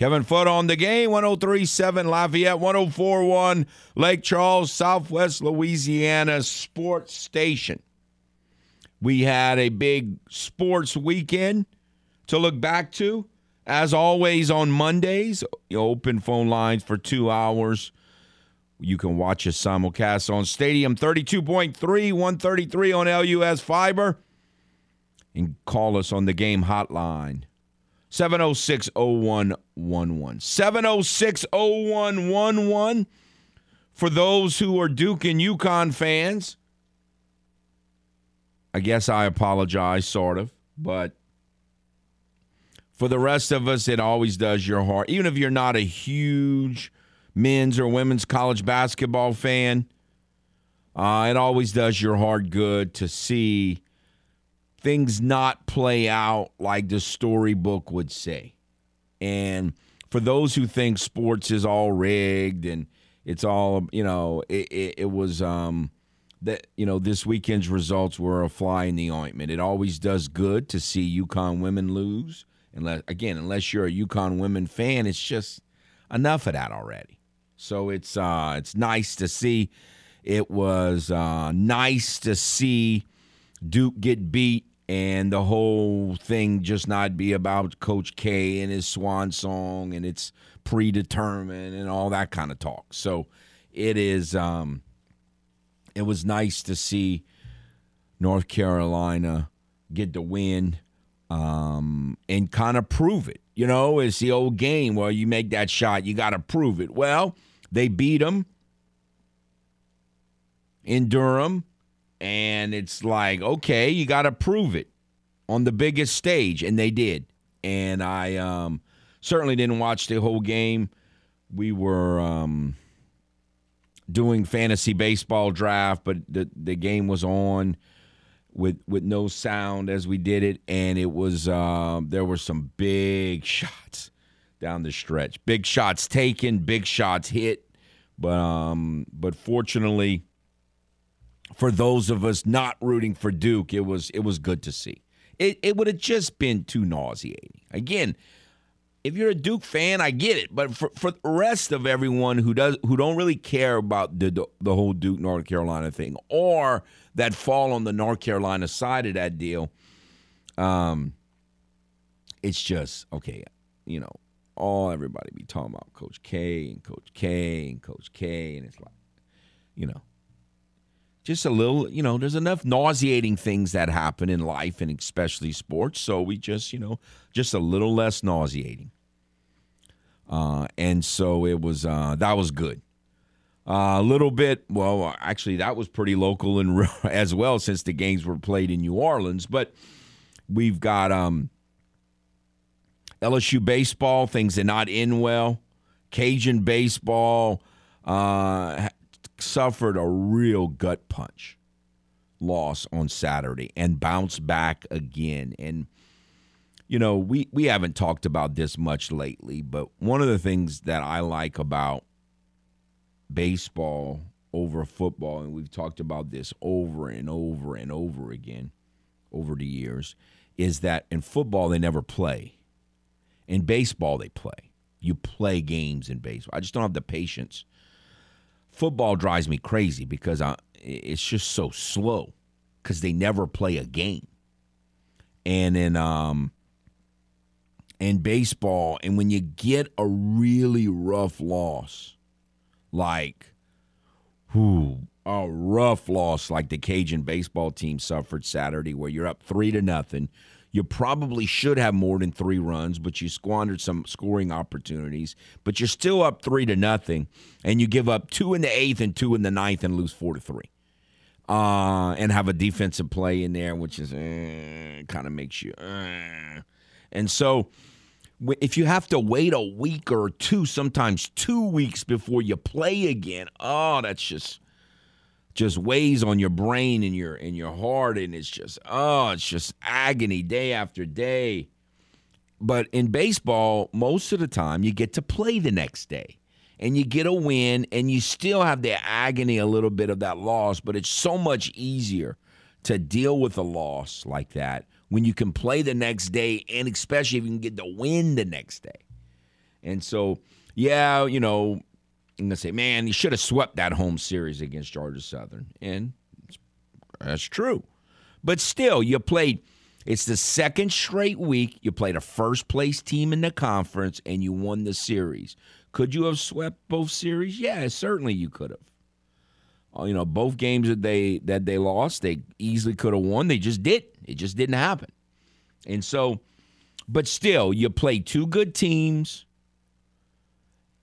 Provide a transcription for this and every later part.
Kevin Foote on the game, 1037 Lafayette, 1041 Lake Charles, Southwest Louisiana Sports Station. We had a big sports weekend to look back to. As always, on Mondays, open phone lines for two hours. You can watch us simulcast on Stadium 32.3, 133 on LUS Fiber, and call us on the game hotline 706 0111. 706 0111. For those who are Duke and UConn fans, I guess I apologize, sort of, but for the rest of us, it always does your heart. Even if you're not a huge men's or women's college basketball fan, uh, it always does your heart good to see things not play out like the storybook would say. And for those who think sports is all rigged and it's all, you know, it, it, it was um, that, you know, this weekend's results were a fly in the ointment. It always does good to see UConn women lose. Unless, again, unless you're a UConn women fan, it's just enough of that already. So it's uh, it's nice to see. It was uh, nice to see Duke get beat and the whole thing just not be about Coach K and his swan song and it's predetermined and all that kind of talk. So it is um it was nice to see North Carolina get the win um and kind of prove it. You know, it's the old game where you make that shot, you got to prove it. Well, they beat them in Durham and it's like, okay, you got to prove it on the biggest stage, and they did. And I um, certainly didn't watch the whole game. We were um, doing fantasy baseball draft, but the the game was on with with no sound as we did it, and it was uh, there were some big shots down the stretch, big shots taken, big shots hit, but um, but fortunately for those of us not rooting for Duke, it was it was good to see. It it would have just been too nauseating. Again, if you're a Duke fan, I get it, but for for the rest of everyone who does who don't really care about the the, whole Duke North Carolina thing or that fall on the North Carolina side of that deal, um, it's just okay. You know, all everybody be talking about Coach K and Coach K and Coach K, and it's like, you know, just a little, you know, there's enough nauseating things that happen in life and especially sports. So we just, you know, just a little less nauseating. Uh, and so it was, uh, that was good. Uh, a little bit, well, actually, that was pretty local and as well since the games were played in New Orleans. But we've got um, LSU baseball, things are not in well. Cajun baseball, uh, suffered a real gut punch loss on Saturday and bounced back again. And you know, we we haven't talked about this much lately, but one of the things that I like about baseball over football and we've talked about this over and over and over again over the years is that in football they never play. In baseball they play. You play games in baseball. I just don't have the patience football drives me crazy because I, it's just so slow because they never play a game. And in um in baseball, and when you get a really rough loss, like who a rough loss like the Cajun baseball team suffered Saturday, where you're up three to nothing, you probably should have more than three runs, but you squandered some scoring opportunities. But you're still up three to nothing, and you give up two in the eighth and two in the ninth and lose four to three. Uh, and have a defensive play in there, which is eh, kind of makes you. Eh. And so if you have to wait a week or two, sometimes two weeks before you play again, oh, that's just just weighs on your brain and your and your heart, and it's just oh, it's just agony day after day. But in baseball, most of the time you get to play the next day and you get a win and you still have the agony a little bit of that loss, but it's so much easier to deal with a loss like that when you can play the next day and especially if you can get the win the next day. And so, yeah, you know, Going to say, man, you should have swept that home series against Georgia Southern. And that's true. But still, you played, it's the second straight week. You played a first place team in the conference and you won the series. Could you have swept both series? Yeah, certainly you could have. Uh, you know, both games that they that they lost, they easily could have won. They just did. It just didn't happen. And so, but still, you played two good teams,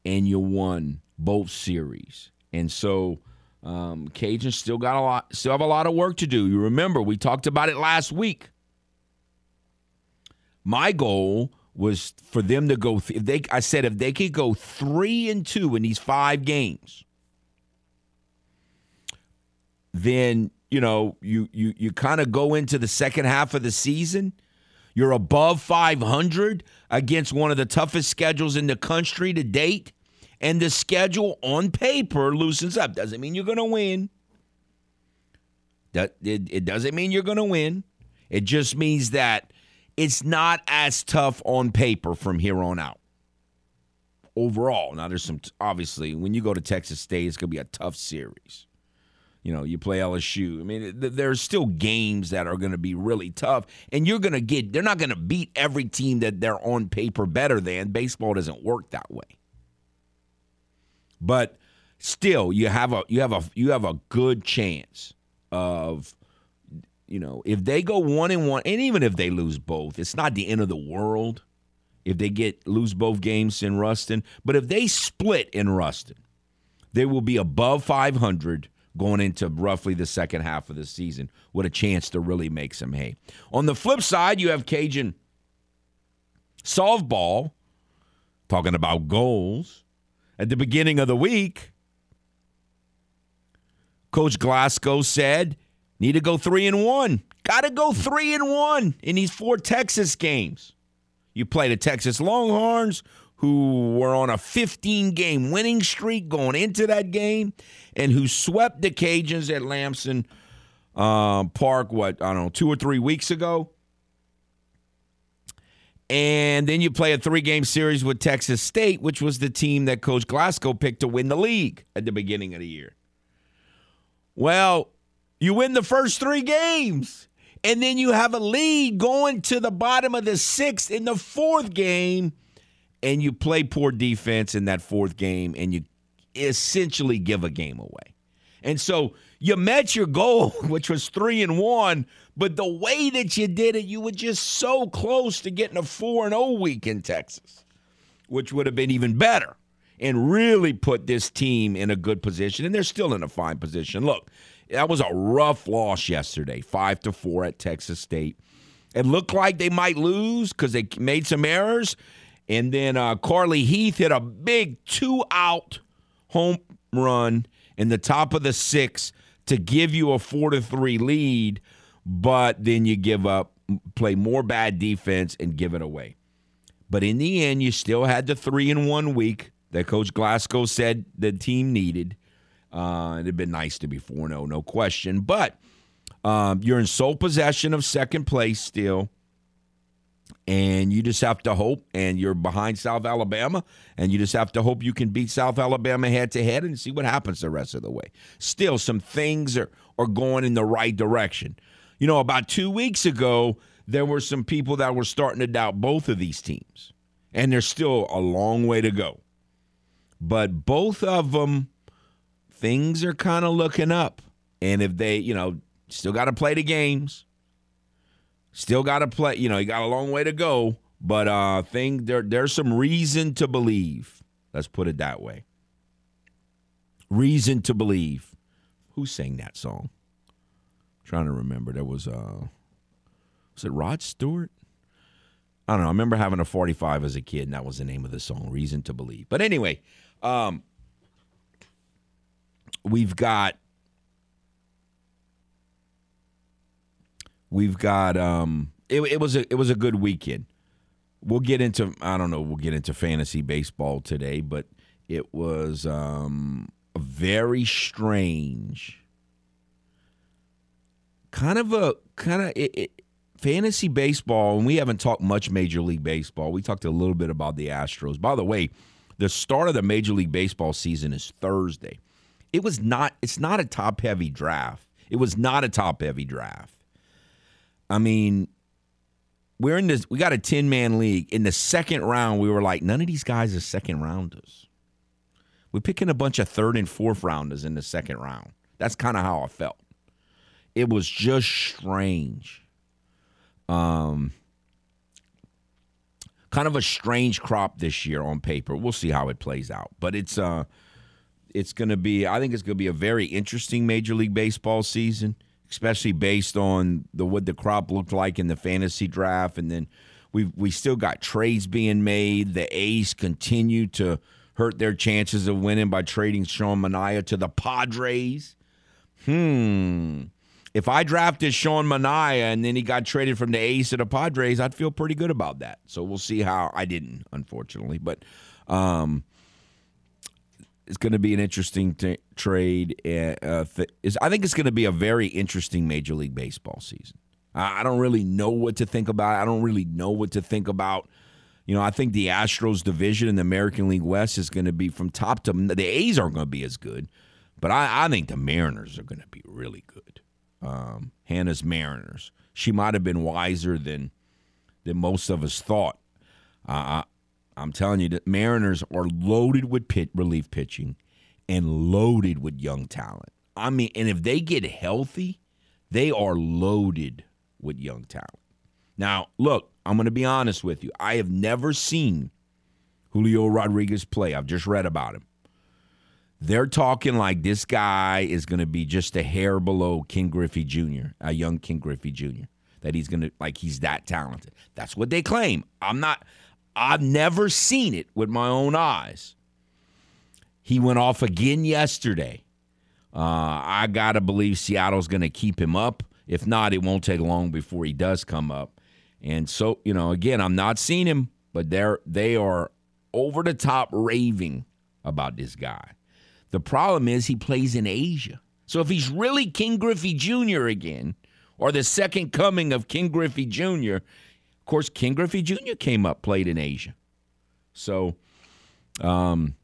and you won both series. And so, um, Cajuns still got a lot, still have a lot of work to do. You remember we talked about it last week. My goal was for them to go. Th- if they, I said, if they could go three and two in these five games, then you know you you you kind of go into the second half of the season. You're above 500 against one of the toughest schedules in the country to date, and the schedule on paper loosens up. Doesn't mean you're going to win. That it, it doesn't mean you're going to win. It just means that it's not as tough on paper from here on out. Overall, now there's some obviously when you go to Texas State, it's going to be a tough series you know, you play LSU. I mean, there's still games that are going to be really tough, and you're going to get. They're not going to beat every team that they're on paper better than. Baseball doesn't work that way. But still, you have a you have a you have a good chance of, you know, if they go one and one, and even if they lose both, it's not the end of the world. If they get lose both games in Ruston, but if they split in Ruston, they will be above 500 going into roughly the second half of the season with a chance to really make some hay. On the flip side, you have Cajun softball talking about goals. At the beginning of the week, Coach Glasgow said, need to go three and one. Got to go three and one in these four Texas games. You play the Texas Longhorns, who were on a 15 game winning streak going into that game and who swept the Cajuns at Lamson uh, Park, what, I don't know, two or three weeks ago. And then you play a three game series with Texas State, which was the team that Coach Glasgow picked to win the league at the beginning of the year. Well, you win the first three games, and then you have a lead going to the bottom of the sixth in the fourth game and you play poor defense in that fourth game and you essentially give a game away. And so you met your goal, which was three and one, but the way that you did it, you were just so close to getting a four and oh week in Texas, which would have been even better and really put this team in a good position. And they're still in a fine position. Look, that was a rough loss yesterday, five to four at Texas State. It looked like they might lose because they made some errors. And then uh, Carly Heath hit a big two out home run in the top of the six to give you a four to three lead, but then you give up, play more bad defense, and give it away. But in the end, you still had the three in one week that Coach Glasgow said the team needed. Uh, it'd been nice to be 4 0, no question. But um, you're in sole possession of second place still and you just have to hope and you're behind South Alabama and you just have to hope you can beat South Alabama head to head and see what happens the rest of the way. Still some things are are going in the right direction. You know, about 2 weeks ago there were some people that were starting to doubt both of these teams. And there's still a long way to go. But both of them things are kind of looking up. And if they, you know, still got to play the games Still got to play. You know, you got a long way to go, but uh, think there there's some reason to believe. Let's put it that way. Reason to believe. Who sang that song? I'm trying to remember. There was uh, was it Rod Stewart? I don't know. I remember having a 45 as a kid, and that was the name of the song, Reason to Believe. But anyway, um, we've got we've got um it, it was a it was a good weekend. We'll get into I don't know, we'll get into fantasy baseball today, but it was um a very strange kind of a kind of it, it, fantasy baseball and we haven't talked much major league baseball. We talked a little bit about the Astros. By the way, the start of the major league baseball season is Thursday. It was not it's not a top heavy draft. It was not a top heavy draft. I mean, we're in this we got a 10 man league. In the second round, we were like, none of these guys are second rounders. We're picking a bunch of third and fourth rounders in the second round. That's kind of how I felt. It was just strange. Um kind of a strange crop this year on paper. We'll see how it plays out. But it's uh it's going to be I think it's going to be a very interesting Major League Baseball season especially based on the what the crop looked like in the fantasy draft, and then we we still got trades being made. The A's continue to hurt their chances of winning by trading Sean Manaea to the Padres. Hmm. If I drafted Sean Manaea and then he got traded from the A's to the Padres, I'd feel pretty good about that. So we'll see how I didn't, unfortunately, but um, it's going to be an interesting t- trade. Uh, th- is I think it's going to be a very interesting Major League Baseball season. I, I don't really know what to think about. I don't really know what to think about. You know, I think the Astros division in the American League West is going to be from top to the A's aren't going to be as good, but I, I think the Mariners are going to be really good. Um, Hannah's Mariners. She might have been wiser than than most of us thought. Uh, I'm telling you, the Mariners are loaded with pit relief pitching and loaded with young talent. I mean, and if they get healthy, they are loaded with young talent. Now, look, I'm going to be honest with you. I have never seen Julio Rodriguez play. I've just read about him. They're talking like this guy is going to be just a hair below Ken Griffey Jr., a young Ken Griffey Jr., that he's going to, like, he's that talented. That's what they claim. I'm not. I've never seen it with my own eyes. He went off again yesterday. Uh, I got to believe Seattle's going to keep him up. If not, it won't take long before he does come up. And so, you know, again, I'm not seeing him, but they're they are over the top raving about this guy. The problem is he plays in Asia. So if he's really Ken Griffey Jr. again, or the second coming of Ken Griffey Jr., course, Ken Griffey Jr. came up, played in Asia. So um,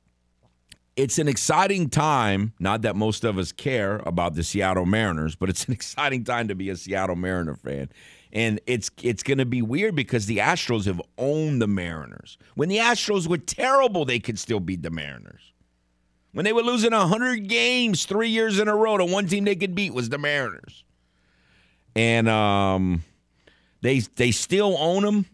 it's an exciting time. Not that most of us care about the Seattle Mariners, but it's an exciting time to be a Seattle Mariner fan. And it's it's going to be weird because the Astros have owned the Mariners. When the Astros were terrible, they could still beat the Mariners. When they were losing 100 games three years in a row, the one team they could beat was the Mariners. And um, they they still own them,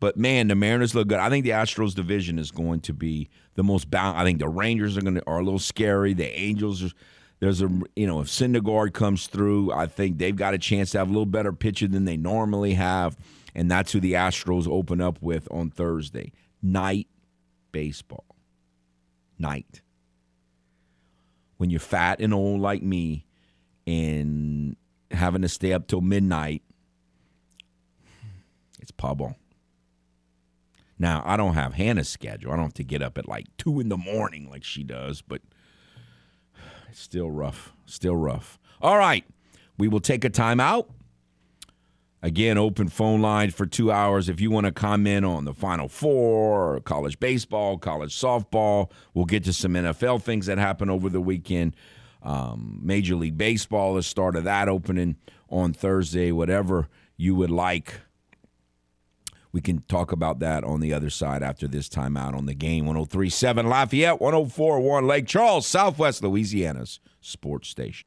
but man, the Mariners look good. I think the Astros division is going to be the most bound. I think the Rangers are going to are a little scary. The Angels are. There's a you know if Syndergaard comes through, I think they've got a chance to have a little better pitcher than they normally have, and that's who the Astros open up with on Thursday night baseball. Night. When you're fat and old like me, and having to stay up till midnight Pablo. Now, I don't have Hannah's schedule. I don't have to get up at like 2 in the morning like she does, but it's still rough. Still rough. All right. We will take a timeout. Again, open phone line for two hours. If you want to comment on the Final Four, college baseball, college softball, we'll get to some NFL things that happened over the weekend. Um, Major League Baseball, the start of that opening on Thursday, whatever you would like we can talk about that on the other side after this timeout on the game. 1037 Lafayette, 1041 Lake Charles, Southwest Louisiana's sports station.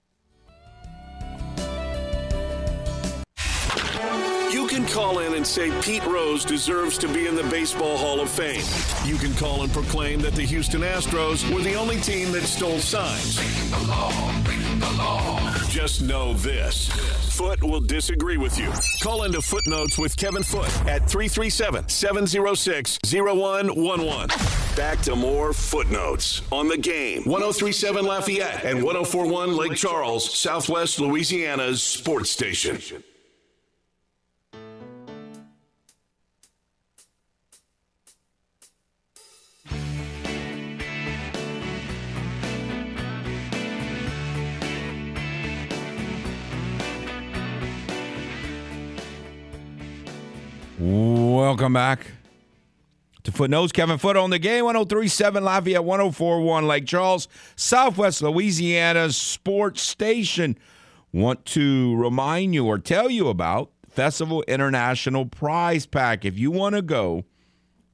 Can call in and say Pete Rose deserves to be in the Baseball Hall of Fame. You can call and proclaim that the Houston Astros were the only team that stole signs. Just know this. Foote will disagree with you. Call into Footnotes with Kevin Foote at 337 706 0111. Back to more Footnotes on the game. 1037 Lafayette and 1041 Lake Charles, Southwest Louisiana's sports station. Welcome back to Footnotes. Kevin Foote on the game. 1037 Lafayette, 1041 Lake Charles, Southwest Louisiana's sports station. Want to remind you or tell you about Festival International Prize Pack. If you want to go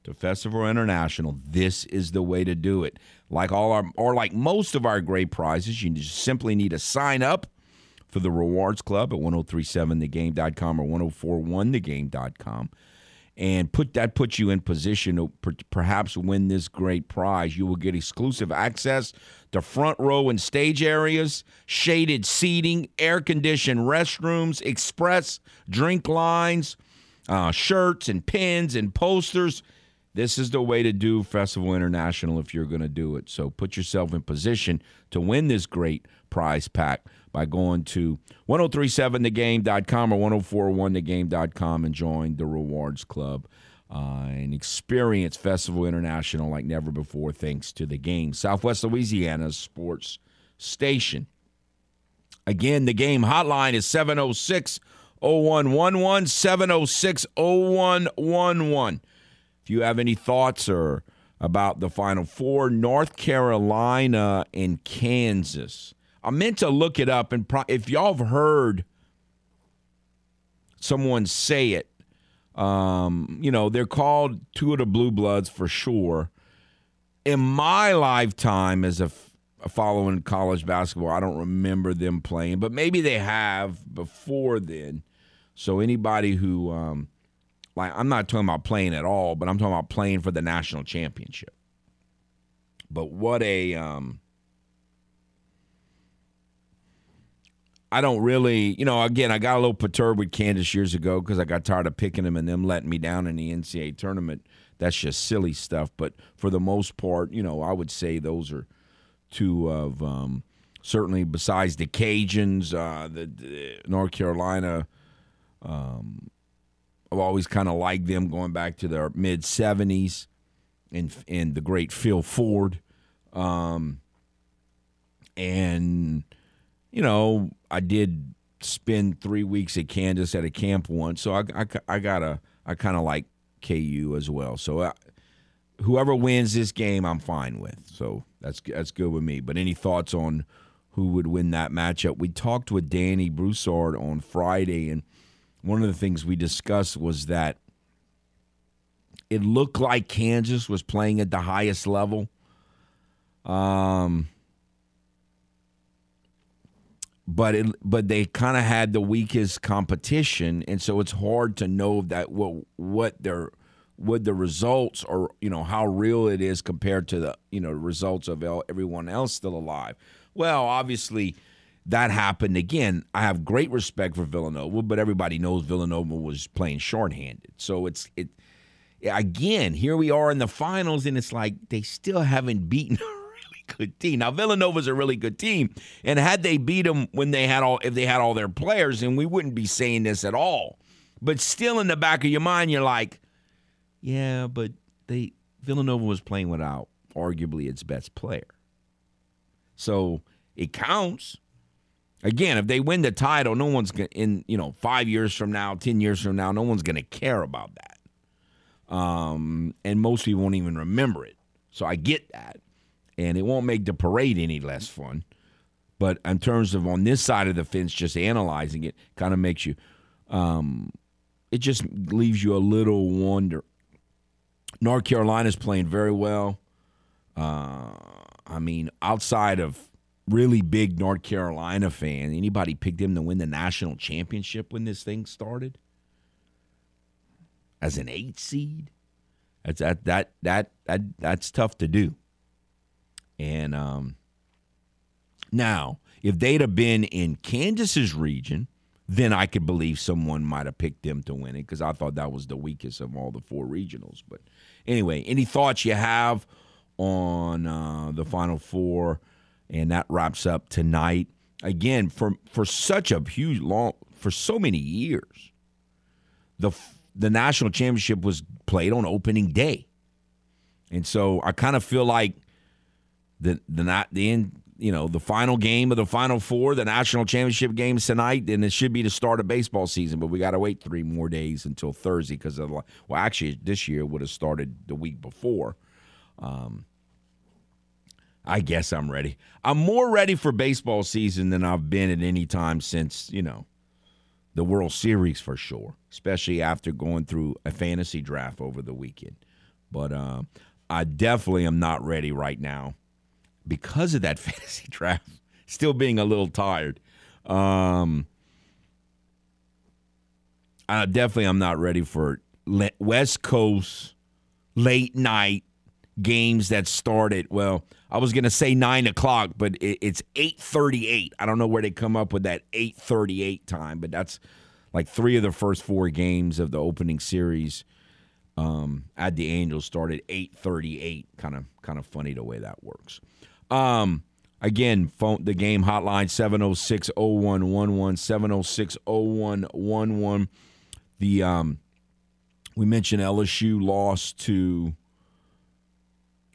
to Festival International, this is the way to do it. Like all our, or like most of our great prizes, you just simply need to sign up for the Rewards Club at 1037thegame.com or 1041thegame.com and put that puts you in position to per, perhaps win this great prize. You will get exclusive access to front row and stage areas, shaded seating, air conditioned restrooms, express drink lines, uh, shirts and pins and posters. This is the way to do Festival International if you're going to do it. So put yourself in position to win this great prize pack by going to 1037thegame.com or 1041thegame.com and join the Rewards Club uh, and experience Festival International like never before thanks to the game. Southwest Louisiana's sports station. Again, the game hotline is 706 0111 706 0111. If you have any thoughts or about the Final Four, North Carolina and Kansas. I meant to look it up, and pro- if y'all have heard someone say it, um, you know, they're called two of the blue bloods for sure. In my lifetime as a, f- a following college basketball, I don't remember them playing, but maybe they have before then. So anybody who, um, like, I'm not talking about playing at all, but I'm talking about playing for the national championship. But what a, um, I don't really, you know, again, I got a little perturbed with Kansas years ago because I got tired of picking them and them letting me down in the NCAA tournament. That's just silly stuff. But for the most part, you know, I would say those are two of um, certainly besides the Cajuns, uh, the, the, North Carolina. Um, I've always kind of liked them going back to their mid '70s, and and the great Phil Ford, um, and you know, I did spend three weeks at Kansas at a camp once, so I, I, I got a I kind of like KU as well. So I, uh, whoever wins this game, I'm fine with. So that's that's good with me. But any thoughts on who would win that matchup? We talked with Danny Broussard on Friday, and one of the things we discussed was that it looked like Kansas was playing at the highest level. Um, but it but they kind of had the weakest competition, and so it's hard to know that what what their what the results or you know how real it is compared to the you know results of everyone else still alive. Well, obviously that happened again. I have great respect for Villanova, but everybody knows Villanova was playing shorthanded. So it's it again, here we are in the finals and it's like they still haven't beaten good team. Now Villanova's a really good team, and had they beat them when they had all, if they had all their players, and we wouldn't be saying this at all. But still, in the back of your mind, you're like, yeah, but they Villanova was playing without arguably its best player, so it counts. Again, if they win the title, no one's gonna, in you know five years from now, ten years from now, no one's to care about that, um, and most people won't even remember it. So I get that and it won't make the parade any less fun. But in terms of on this side of the fence, just analyzing it kind of makes you, um, it just leaves you a little wonder. North Carolina's playing very well. Uh, I mean, outside of really big North Carolina fan, anybody picked them to win the national championship when this thing started? as an eight seed. That's that that that, that that's tough to do. And um, now, if they'd have been in Kansas's region, then I could believe someone might have picked them to win it because I thought that was the weakest of all the four regionals. But anyway, any thoughts you have on uh, the Final Four? And that wraps up tonight. Again, for for such a huge long for so many years, the the national championship was played on opening day, and so I kind of feel like the the not the end you know the final game of the final four the national championship games tonight and it should be the start of baseball season but we got to wait three more days until thursday because of well actually this year would have started the week before. Um, i guess i'm ready. I'm more ready for baseball season than i've been at any time since you know the world series for sure especially after going through a fantasy draft over the weekend. But uh, i definitely am not ready right now because of that fantasy draft, still being a little tired. Um, I definitely I'm not ready for West Coast late night games that started. Well, I was gonna say nine o'clock, but it, it's eight thirty-eight. I don't know where they come up with that eight thirty-eight time, but that's like three of the first four games of the opening series um, at the Angels started eight thirty-eight. Kind of kind of funny the way that works. Um, again, phone the game hotline 706 0111 706 0111. The um we mentioned LSU lost to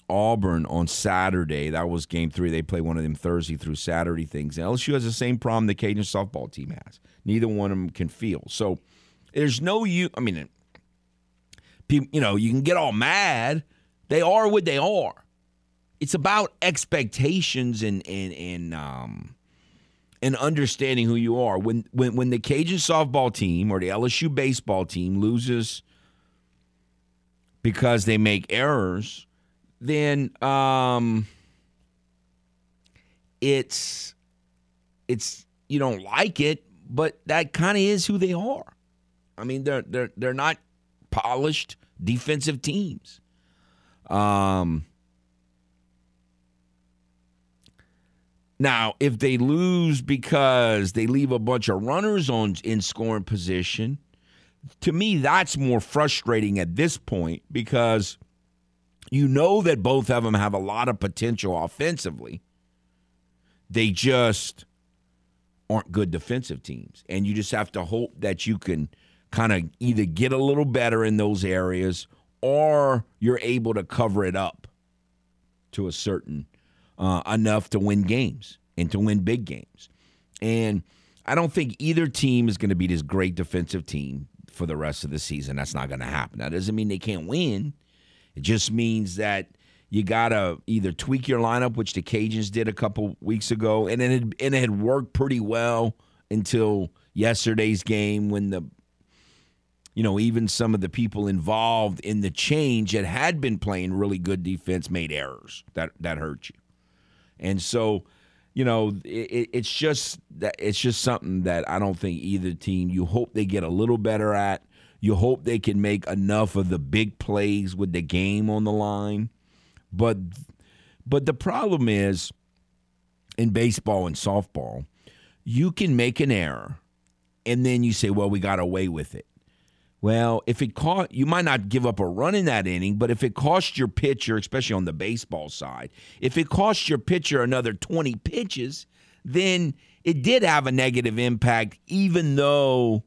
Auburn on Saturday. That was game three. They play one of them Thursday through Saturday things. And LSU has the same problem the Cajun softball team has. Neither one of them can feel. So there's no you. I mean, you know, you can get all mad. They are what they are it's about expectations and and and um and understanding who you are. When when when the Cajun softball team or the LSU baseball team loses because they make errors, then um it's it's you don't like it, but that kind of is who they are. I mean, they're they're they're not polished defensive teams. Um Now, if they lose because they leave a bunch of runners on in scoring position, to me that's more frustrating at this point because you know that both of them have a lot of potential offensively. They just aren't good defensive teams. And you just have to hope that you can kind of either get a little better in those areas or you're able to cover it up to a certain uh, enough to win games and to win big games. And I don't think either team is going to be this great defensive team for the rest of the season. That's not going to happen. That doesn't mean they can't win. It just means that you got to either tweak your lineup, which the Cajuns did a couple weeks ago, and it had, and it had worked pretty well until yesterday's game when the you know, even some of the people involved in the change that had been playing really good defense made errors that that hurt you. And so, you know, it, it's just that it's just something that I don't think either team. You hope they get a little better at. You hope they can make enough of the big plays with the game on the line. But but the problem is in baseball and softball, you can make an error and then you say, "Well, we got away with it." Well, if it cost, you might not give up a run in that inning, but if it costs your pitcher, especially on the baseball side, if it costs your pitcher another 20 pitches, then it did have a negative impact, even though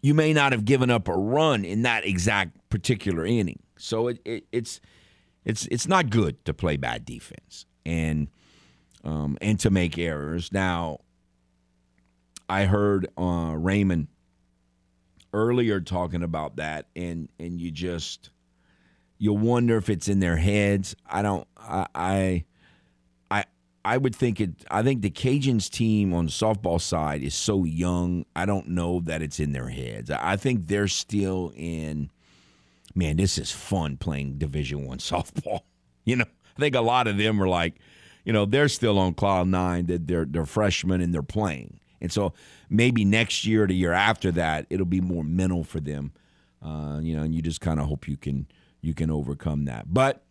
you may not have given up a run in that exact particular inning. So it, it, it's it's it's not good to play bad defense and um, and to make errors. Now, I heard uh, Raymond earlier talking about that, and and you just you'll wonder if it's in their heads. I don't. I. I I, would think it. I think the Cajuns team on the softball side is so young. I don't know that it's in their heads. I think they're still in. Man, this is fun playing Division One softball. You know, I think a lot of them are like, you know, they're still on cloud nine. That they're they're freshmen and they're playing. And so maybe next year or the year after that, it'll be more mental for them. Uh, you know, and you just kind of hope you can you can overcome that. But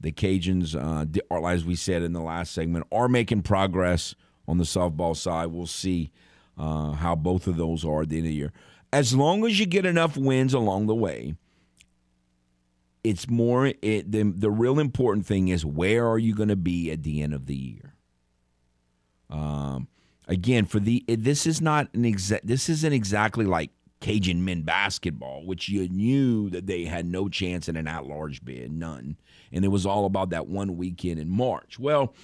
the Cajuns, uh, as we said in the last segment, are making progress on the softball side. We'll see uh, how both of those are at the end of the year. As long as you get enough wins along the way, it's more it, the, the real important thing is where are you going to be at the end of the year um, again for the this is not an exact this isn't exactly like cajun men basketball which you knew that they had no chance in an at-large bid none and it was all about that one weekend in march well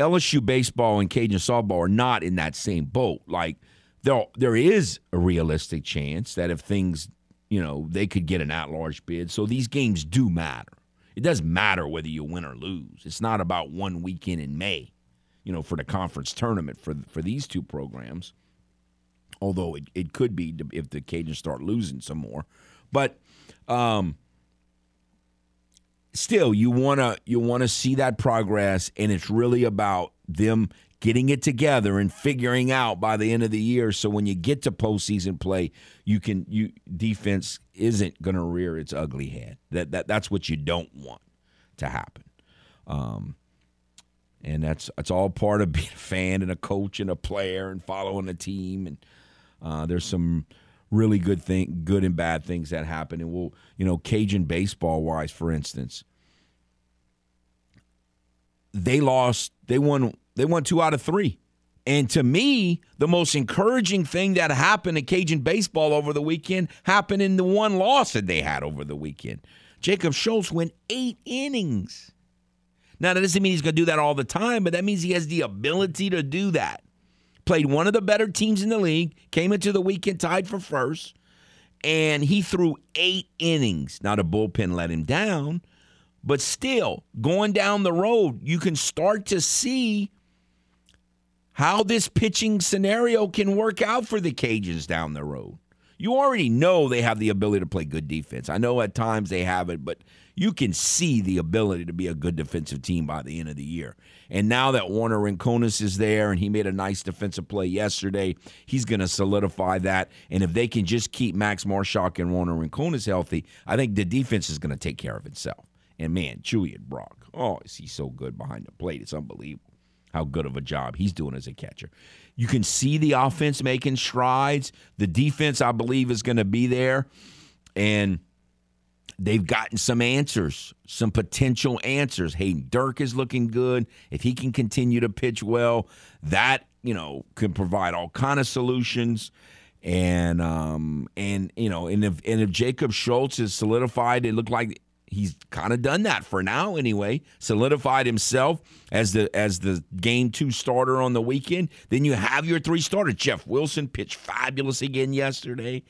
lsu baseball and cajun softball are not in that same boat like there, there is a realistic chance that if things you know, they could get an at large bid. So these games do matter. It doesn't matter whether you win or lose. It's not about one weekend in May, you know, for the conference tournament for for these two programs. Although it, it could be if the Cajuns start losing some more. But um, still you wanna you wanna see that progress and it's really about them getting it together and figuring out by the end of the year. So when you get to postseason play, you can you defense isn't going to rear its ugly head. That that that's what you don't want to happen. Um, and that's that's all part of being a fan and a coach and a player and following a team. And uh, there's some really good thing, good and bad things that happen. And we'll, you know, Cajun baseball wise, for instance, they lost. They won they won two out of three. And to me, the most encouraging thing that happened in Cajun baseball over the weekend happened in the one loss that they had over the weekend. Jacob Schultz went eight innings. Now, that doesn't mean he's going to do that all the time, but that means he has the ability to do that. Played one of the better teams in the league, came into the weekend tied for first, and he threw eight innings. Now, the bullpen let him down, but still, going down the road, you can start to see how this pitching scenario can work out for the Cajuns down the road. You already know they have the ability to play good defense. I know at times they have it, but you can see the ability to be a good defensive team by the end of the year. And now that Warner Rincones is there and he made a nice defensive play yesterday, he's going to solidify that. And if they can just keep Max Marshak and Warner Rincones healthy, I think the defense is going to take care of itself. And man, Julian Brock, oh, is he so good behind the plate? It's unbelievable how good of a job he's doing as a catcher. You can see the offense making strides. The defense, I believe, is going to be there. And they've gotten some answers, some potential answers. Hayden Durke is looking good. If he can continue to pitch well, that, you know, can provide all kind of solutions. And um and you know, and if and if Jacob Schultz is solidified, it looked like he's kind of done that for now anyway solidified himself as the as the game two starter on the weekend then you have your three starters jeff wilson pitched fabulous again yesterday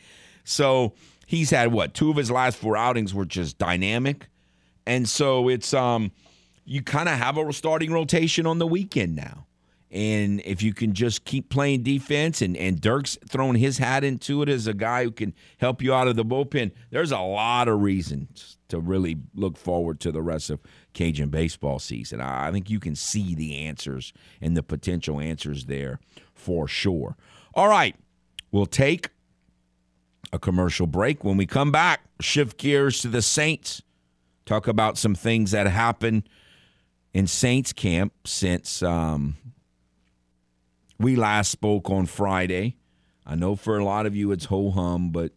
so he's had what two of his last four outings were just dynamic and so it's um you kind of have a starting rotation on the weekend now and if you can just keep playing defense and, and Durke's throwing his hat into it as a guy who can help you out of the bullpen, there's a lot of reasons to really look forward to the rest of Cajun baseball season. I think you can see the answers and the potential answers there for sure. All right, we'll take a commercial break. When we come back, shift gears to the Saints, talk about some things that happened in Saints camp since um, we last spoke on Friday. I know for a lot of you it's ho hum, but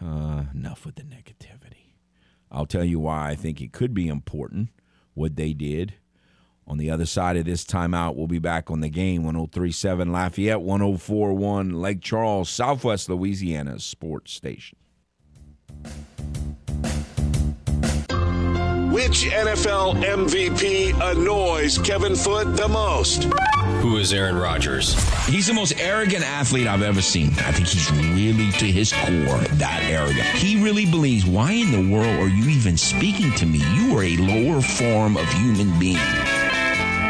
uh, enough with the negativity. I'll tell you why I think it could be important what they did. On the other side of this timeout, we'll be back on the game 1037 Lafayette, 1041 Lake Charles, Southwest Louisiana sports station. Which NFL MVP annoys Kevin Foote the most? Who is Aaron Rodgers? He's the most arrogant athlete I've ever seen. I think he's really, to his core, that arrogant. He really believes, why in the world are you even speaking to me? You are a lower form of human being.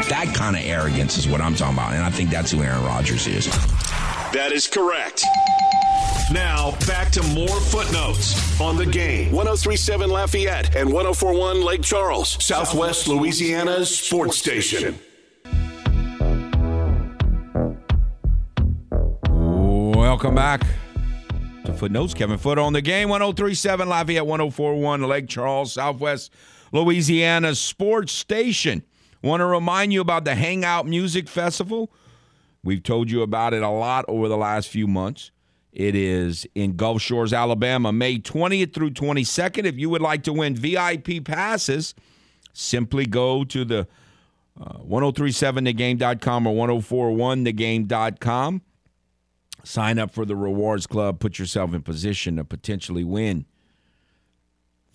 That kind of arrogance is what I'm talking about, and I think that's who Aaron Rodgers is. That is correct. Now, back to more footnotes on the game. 1037 Lafayette and 1041 Lake Charles, Southwest Louisiana's sports station. Welcome back. to Footnotes. Kevin Foote on the game. 1037 Lafayette 1041 Lake Charles, Southwest Louisiana Sports Station. Want to remind you about the Hangout Music Festival. We've told you about it a lot over the last few months. It is in Gulf Shores, Alabama, May 20th through 22nd. If you would like to win VIP passes, simply go to the uh, 1037thegame.com or 1041thegame.com. Sign up for the Rewards Club. Put yourself in position to potentially win.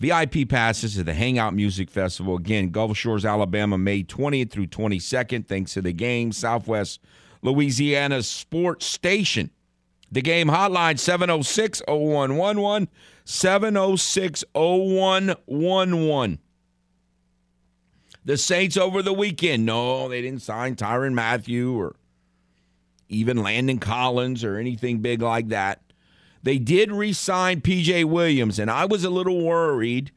VIP passes to the Hangout Music Festival. Again, Gulf Shores, Alabama, May 20th through 22nd. Thanks to the game, Southwest Louisiana Sports Station. The game hotline 706 0111. 706 0111. The Saints over the weekend. No, they didn't sign Tyrann Mathieu or even Landon Collins or anything big like that. They did re sign PJ Williams, and I was a little worried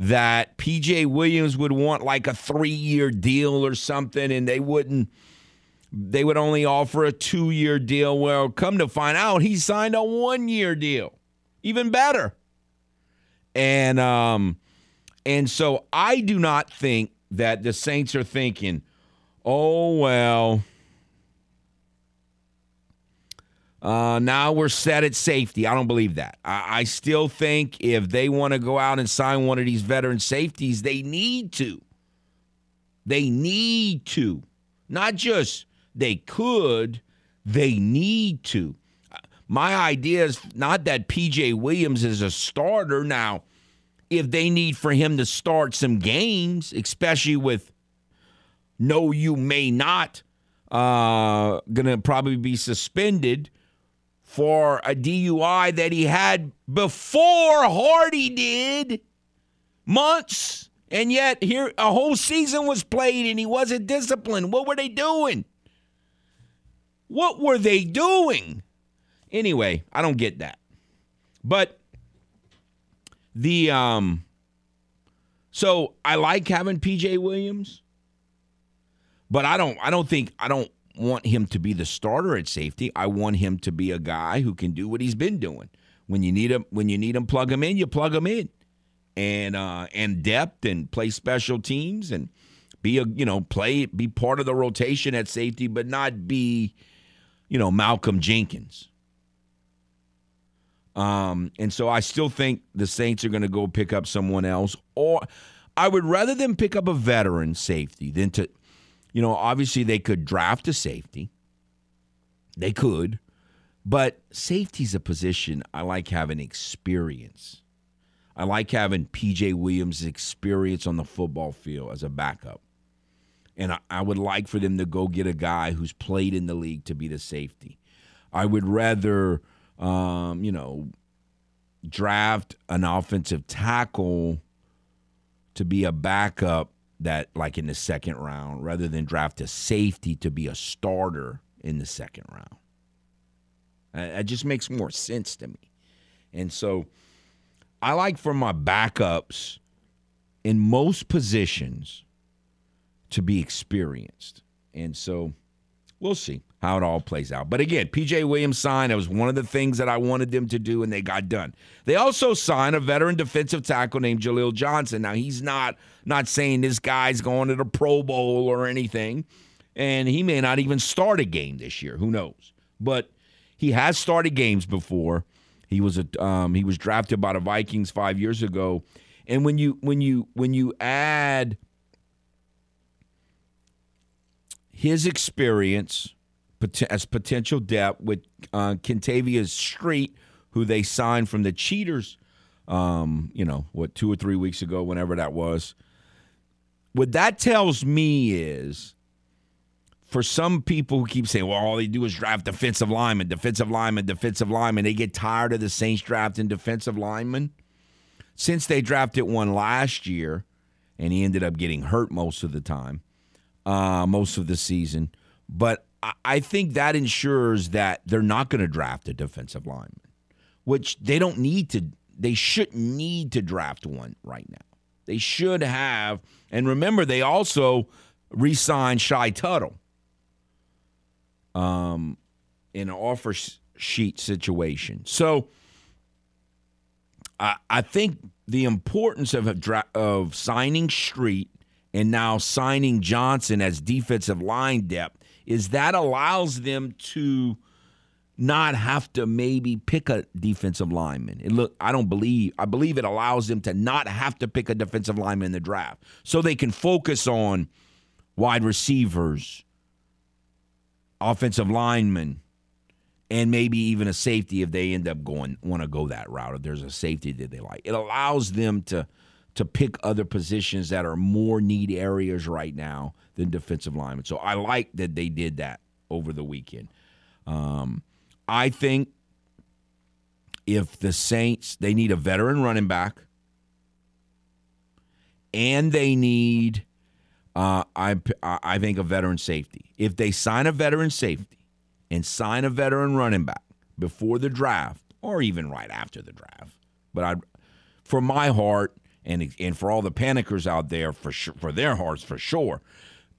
that PJ Williams would want like a three year deal or something, and they wouldn't. They would only offer a two year deal. Well, come to find out, he signed a one year deal. Even better. And um, and so I do not think that the Saints are thinking, oh well, uh, now we're set at safety. I don't believe that. I, I still think if they want to go out and sign one of these veteran safeties, they need to. They need to. Not just they could, they need to. My idea is not that PJ Williams is a starter. Now, if they need for him to start some games, especially with no, you may not, uh, going to probably be suspended for a DUI that he had before Hardy did months. And yet, here a whole season was played and he wasn't disciplined. What were they doing? What were they doing? Anyway, I don't get that. But the um so I like having PJ Williams, but I don't I don't think I don't want him to be the starter at safety. I want him to be a guy who can do what he's been doing. When you need him, when you need him, plug him in. You plug him in, and uh, and depth and play special teams and be a you know play be part of the rotation at safety, but not be you know Malcolm Jenkins. Um, and so I still think the Saints are going to go pick up someone else, or I would rather them pick up a veteran safety than to you know, obviously they could draft a safety. They could. But safety's a position I like having experience. I like having PJ Williams' experience on the football field as a backup. And I, I, would like for them to go get a guy who's played in the league to be the safety. I would rather, um, you know, draft an offensive tackle to be a backup that like in the second round rather than draft a safety to be a starter in the second round. Uh, it just makes more sense to me. And so I like for my backups in most positions to be experienced. And so we'll see how it all plays out. But again, PJ Williams signed. It was one of the things that I wanted them to do, and they got done. They also signed a veteran defensive tackle named Jaleel Johnson. Now he's not not saying this guy's going to the Pro Bowl or anything, and he may not even start a game this year. Who knows? But he has started games before. He was a um, he was drafted by the Vikings five years ago, and when you when you when you add his experience as potential depth with uh, Street, who they signed from the Cheaters, um, you know, what, two or three weeks ago, whenever that was. What that tells me is for some people who keep saying, well, all they do is draft defensive linemen, defensive linemen, defensive linemen, they get tired of the Saints drafting defensive linemen. Since they drafted one last year, and he ended up getting hurt most of the time, uh, most of the season. But I think that ensures that they're not going to draft a defensive lineman, which they don't need to. They shouldn't need to draft one right now. They should have. And remember, they also re-signed Shy Tuttle um, in an offer sheet situation. So I, I think the importance of dra- of signing Street and now signing Johnson as defensive line depth is that allows them to not have to maybe pick a defensive lineman. Look, I don't believe I believe it allows them to not have to pick a defensive lineman in the draft. So they can focus on wide receivers, offensive linemen, and maybe even a safety if they end up going want to go that route if there's a safety that they like. It allows them to to pick other positions that are more need areas right now than defensive linemen. So I like that they did that over the weekend. Um, I think if the Saints they need a veteran running back and they need uh, I I think a veteran safety. If they sign a veteran safety and sign a veteran running back before the draft or even right after the draft, but I for my heart and and for all the panickers out there for sure, for their hearts for sure,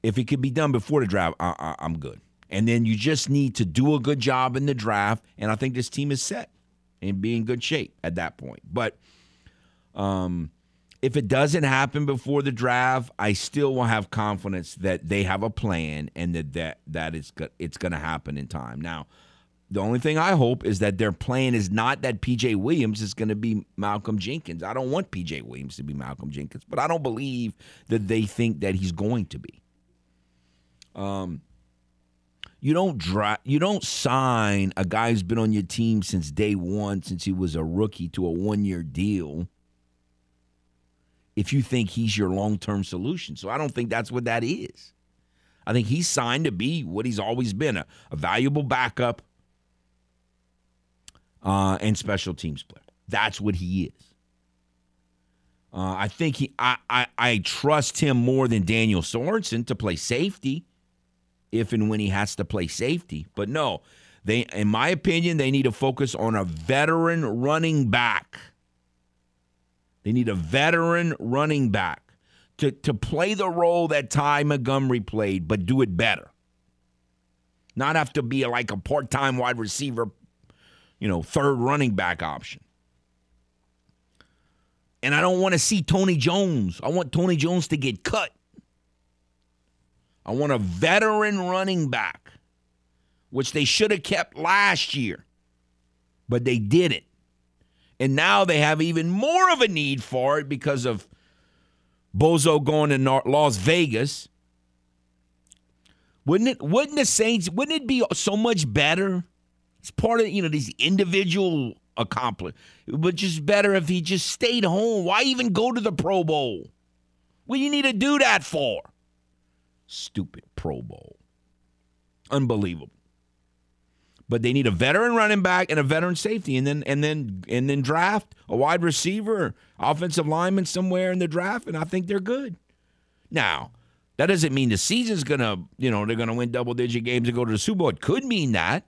if it could be done before the draft, I, I, I'm good. And then you just need to do a good job in the draft. And I think this team is set and be in good shape at that point. But um, if it doesn't happen before the draft, I still will have confidence that they have a plan and that that, that it's, it's going to happen in time. Now, the only thing I hope is that their plan is not that PJ Williams is going to be Malcolm Jenkins. I don't want PJ Williams to be Malcolm Jenkins, but I don't believe that they think that he's going to be. Um, you don't dry, you don't sign a guy who's been on your team since day one, since he was a rookie, to a one year deal. If you think he's your long term solution, so I don't think that's what that is. I think he's signed to be what he's always been a, a valuable backup uh, and special teams player. That's what he is. Uh, I think he, I, I, I trust him more than Daniel Sorensen to play safety if and when he has to play safety. But no, they in my opinion, they need to focus on a veteran running back. They need a veteran running back to, to play the role that Ty Montgomery played, but do it better. Not have to be like a part-time wide receiver, you know, third running back option. And I don't want to see Tony Jones. I want Tony Jones to get cut. I want a veteran running back, which they should have kept last year, but they didn't. And now they have even more of a need for it because of Bozo going to Las Vegas. Wouldn't it? Wouldn't the Saints? Wouldn't it be so much better? It's part of you know these individual accomplishments. But just better if he just stayed home. Why even go to the Pro Bowl? What do you need to do that for? Stupid Pro Bowl. Unbelievable. But they need a veteran running back and a veteran safety, and then and then and then draft a wide receiver, offensive lineman somewhere in the draft, and I think they're good. Now, that doesn't mean the season's gonna, you know, they're gonna win double digit games and go to the Super Bowl. It could mean that,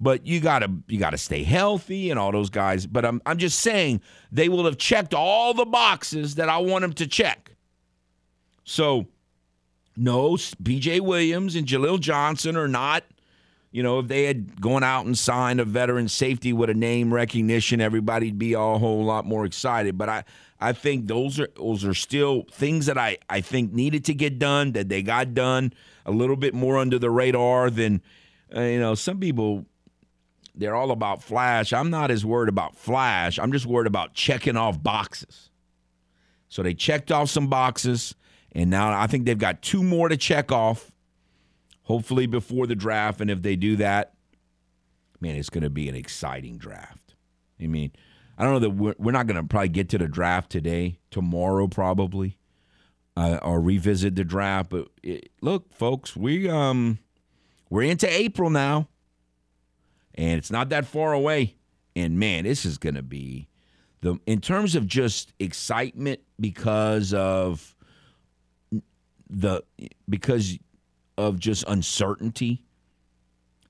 but you gotta you gotta stay healthy and all those guys. But I'm I'm just saying they will have checked all the boxes that I want them to check. So no, PJ Williams and Jaleel Johnson are not, you know, if they had gone out and signed a veteran safety with a name recognition, everybody'd be a whole lot more excited. But I, I think those are those are still things that I, I think needed to get done, that they got done a little bit more under the radar than, uh, you know, some people they're all about flash. I'm not as worried about flash. I'm just worried about checking off boxes. So they checked off some boxes. And now I think they've got two more to check off, hopefully before the draft. And if they do that, man, it's going to be an exciting draft. I mean, I don't know that we're, we're not going to probably get to the draft today, tomorrow probably, uh, or revisit the draft. But it, look, folks, we um we're into April now, and it's not that far away. And man, this is going to be the in terms of just excitement because of the because of just uncertainty,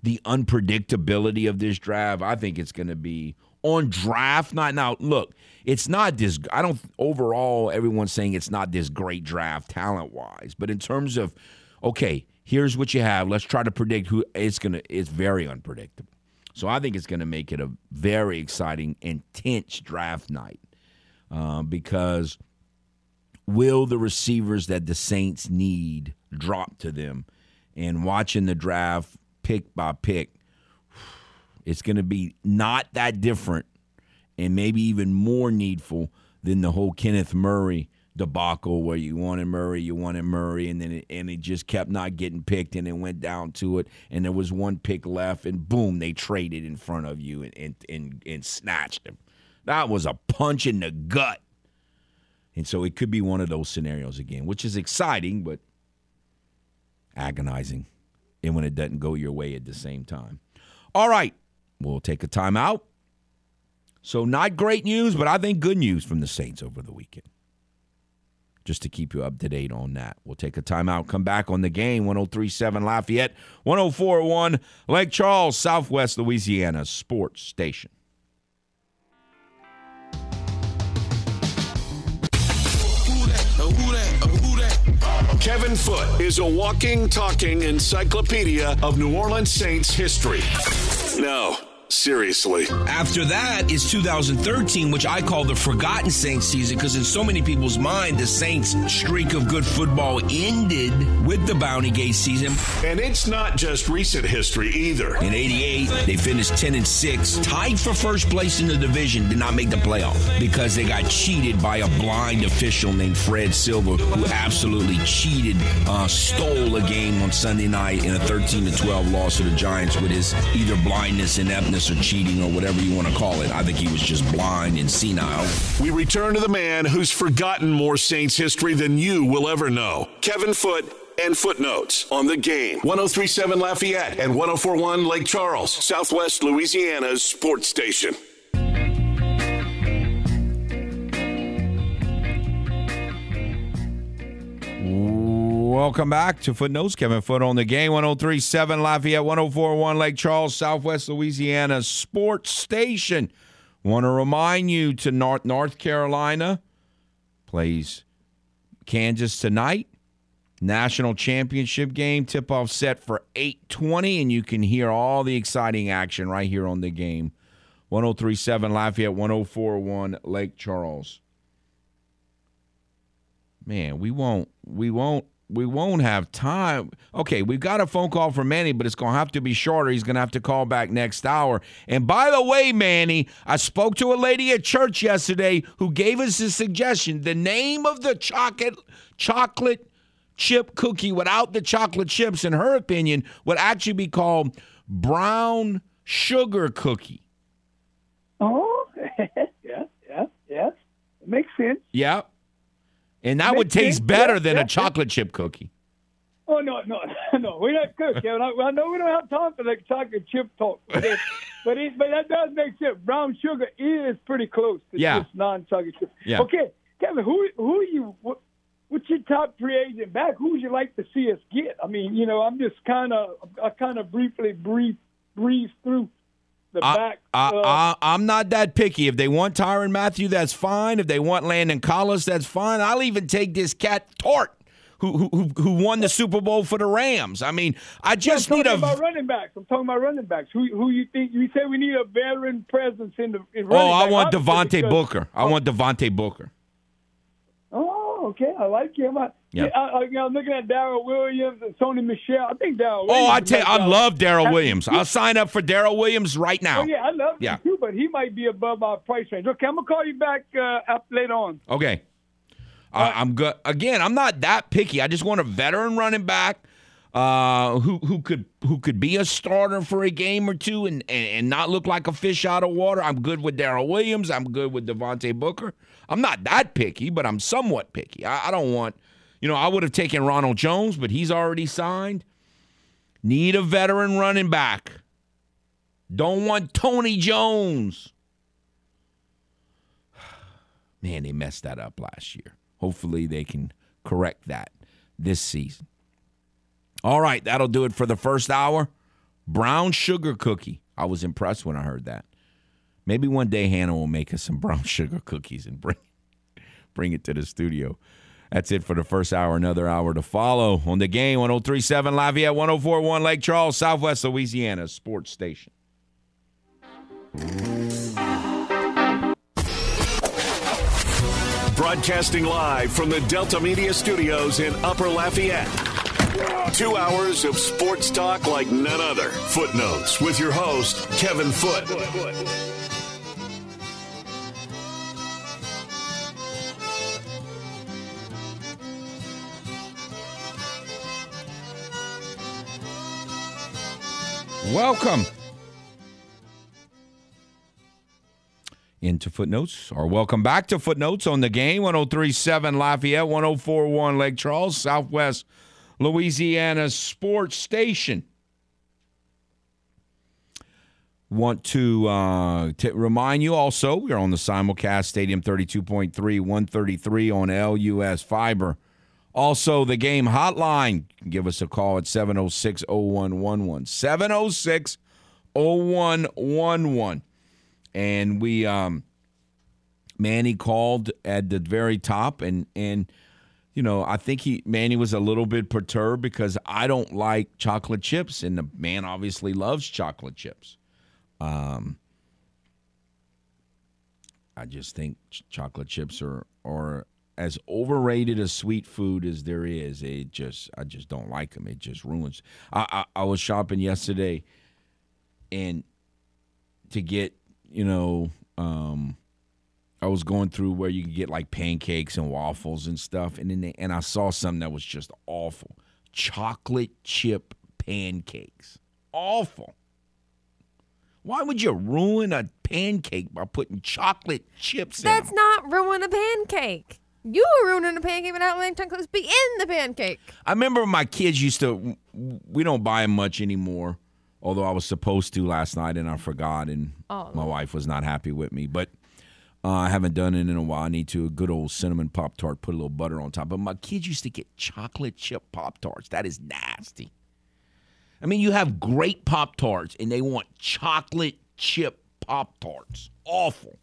the unpredictability of this draft, I think it's going to be on draft night. Now, look, it's not this. I don't overall. Everyone's saying it's not this great draft talent wise, but in terms of okay, here's what you have. Let's try to predict who it's going to. It's very unpredictable. So I think it's going to make it a very exciting, intense draft night. uh, because will the receivers that the Saints need drop to them? And watching the draft pick by pick, it's going to be not that different and maybe even more needful than the whole Kenneth Murray debacle where you wanted Murray, you wanted Murray, and then it, and it just kept not getting picked, and it went down to it, and there was one pick left, and boom, they traded in front of you and and and, and snatched him. That was a punch in the gut, and so it could be one of those scenarios again, which is exciting but agonizing, and when it doesn't go your way at the same time. All right, we'll take a timeout. So not great news, but I think good news from the Saints over the weekend just to keep you up to date on that. We'll take a timeout, come back on the game 1037 Lafayette, 1041 Lake Charles, Southwest Louisiana Sports Station. Kevin Foote is a walking, talking encyclopedia of New Orleans Saints history. Now, Seriously. After that is 2013, which I call the forgotten Saints season because in so many people's mind, the Saints' streak of good football ended with the Bounty Gate season. And it's not just recent history either. In 88, they finished 10 and 6, tied for first place in the division, did not make the playoff because they got cheated by a blind official named Fred Silva who absolutely cheated, uh, stole a game on Sunday night in a 13 to 12 loss to the Giants with his either blindness, ineptness, or cheating or whatever you want to call it. I think he was just blind and senile. We return to the man who's forgotten more Saints history than you will ever know. Kevin Foote and footnotes on the game. 1037 Lafayette and 1041 Lake Charles, Southwest Louisiana's sports station. Welcome back to Footnotes. Kevin Foote on the game. 1037 Lafayette, 1041 Lake Charles, Southwest Louisiana Sports Station. Want to remind you to North North Carolina plays Kansas tonight. National championship game tip off set for 820, and you can hear all the exciting action right here on the game. 1037 Lafayette, 1041 Lake Charles. Man, we won't we won't we won't have time. Okay, we've got a phone call from Manny, but it's going to have to be shorter. He's going to have to call back next hour. And by the way, Manny, I spoke to a lady at church yesterday who gave us a suggestion. The name of the chocolate chocolate chip cookie without the chocolate chips, in her opinion, would actually be called brown sugar cookie. Oh, yes, yes, yes. It makes sense. Yeah. And that would taste better than a chocolate chip cookie. Oh no, no, no. We're not cook, Kevin. I, I know we don't have time for that chocolate chip talk, but it, but, it, but that does make sense. Brown sugar is pretty close to Yeah. just non-chocolate chip. Yeah. Okay, Kevin, who who you what, what's your top free agent back? Who would you like to see us get? I mean, you know, I'm just kind of I kind of briefly brief breeze through the I, back. I, uh, I, I'm not that picky. If they want Tyrann Mathieu, that's fine. If they want Landon Collins, that's fine. I'll even take this cat Tort, who who who won the Super Bowl for the Rams. I mean, I just I'm need talking a. about running backs. I'm talking about running backs. Who who you think? You say we need a veteran presence in the. In Oh, I back, want Devontae because- Booker. I want Devontae Booker. Oh, okay. I like him. I, Yeah. yeah. I, you know, I'm looking at Daryl Williams and Sony Michel. I think Daryl. Oh, Williams I tell you, I love Daryl Williams. I'll sign up for Daryl Williams right now. Oh yeah, I love Yeah. him too, but he might be above our price range. Okay, I'm gonna call you back uh, up later on. Okay. I, I'm good. Again, I'm not that picky. I just want a veteran running back uh, who who could who could be a starter for a game or two and, and, and not look like a fish out of water. I'm good with Daryl Williams. I'm good with Devontae Booker. I'm not that picky, but I'm somewhat picky. I, I don't want, you know, I would have taken Ronald Jones, but he's already signed. Need a veteran running back. Don't want Tony Jones. Man, they messed that up last year. Hopefully, they can correct that this season. All right, that'll do it for the first hour. Brown sugar cookie. I was impressed when I heard that. Maybe one day Hannah will make us some brown sugar cookies and bring bring it to the studio. That's it for the first hour. Another hour to follow on the game 1037 Lafayette, 1041 Lake Charles, Southwest Louisiana Sports Station. Broadcasting live from the Delta Media Studios in Upper Lafayette. Two hours of sports talk like none other. Footnotes with your host, Kevin Foote. Welcome into Footnotes, or welcome back to Footnotes on the game 1037 Lafayette, 1041 Lake Charles, Southwest Louisiana Sports Station. Want to uh, t- remind you also, we are on the simulcast Stadium 32.3, 133 on LUS Fiber. Also, the game hotline. Give us a call at 706 0111. 706 0111. And we, um, Manny called at the very top, and, and, you know, I think he, Manny was a little bit perturbed because I don't like chocolate chips, and the man obviously loves chocolate chips. Um, I just think ch- chocolate chips are, are as overrated a sweet food as there is. It just I just don't like them. It just ruins. I I, I was shopping yesterday, and to get you know, um, I was going through where you can get like pancakes and waffles and stuff, and then they, and I saw something that was just awful: chocolate chip pancakes. Awful. Why would you ruin a pancake by putting chocolate chips in That's not ruin a pancake. You were ruining the pancake without letting chocolates be in the pancake. I remember my kids used to. We don't buy them much anymore. Although I was supposed to last night and I forgot, and Oh, my wife was not happy with me. But uh, I haven't done it in a while. I need to a good old cinnamon pop tart, put a little butter on top. But my kids used to get chocolate chip pop tarts. That is nasty. I mean, you have great pop tarts, and they want chocolate chip pop tarts. Awful.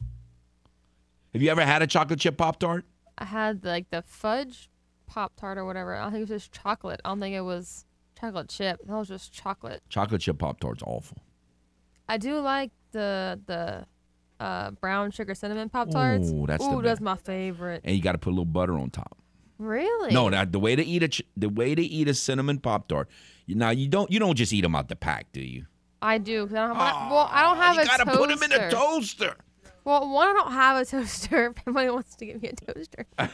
Have you ever had a chocolate chip pop tart? I had like the fudge pop tart or whatever. I think it was just chocolate. I don't think it was chocolate chip. That was just chocolate. Chocolate chip pop tarts awful. I do like the the uh, brown sugar cinnamon pop tarts. Ooh, that's Ooh, that's my favorite. And you got to put a little butter on top. Really? No, that the way to eat a ch- the way to eat a cinnamon pop tart. Now you don't you don't just eat them out the pack, do you? I do. I don't have my, well, I don't have you a gotta toaster. put them in a toaster. Well, one, I don't have a toaster. If anybody wants to give me a toaster.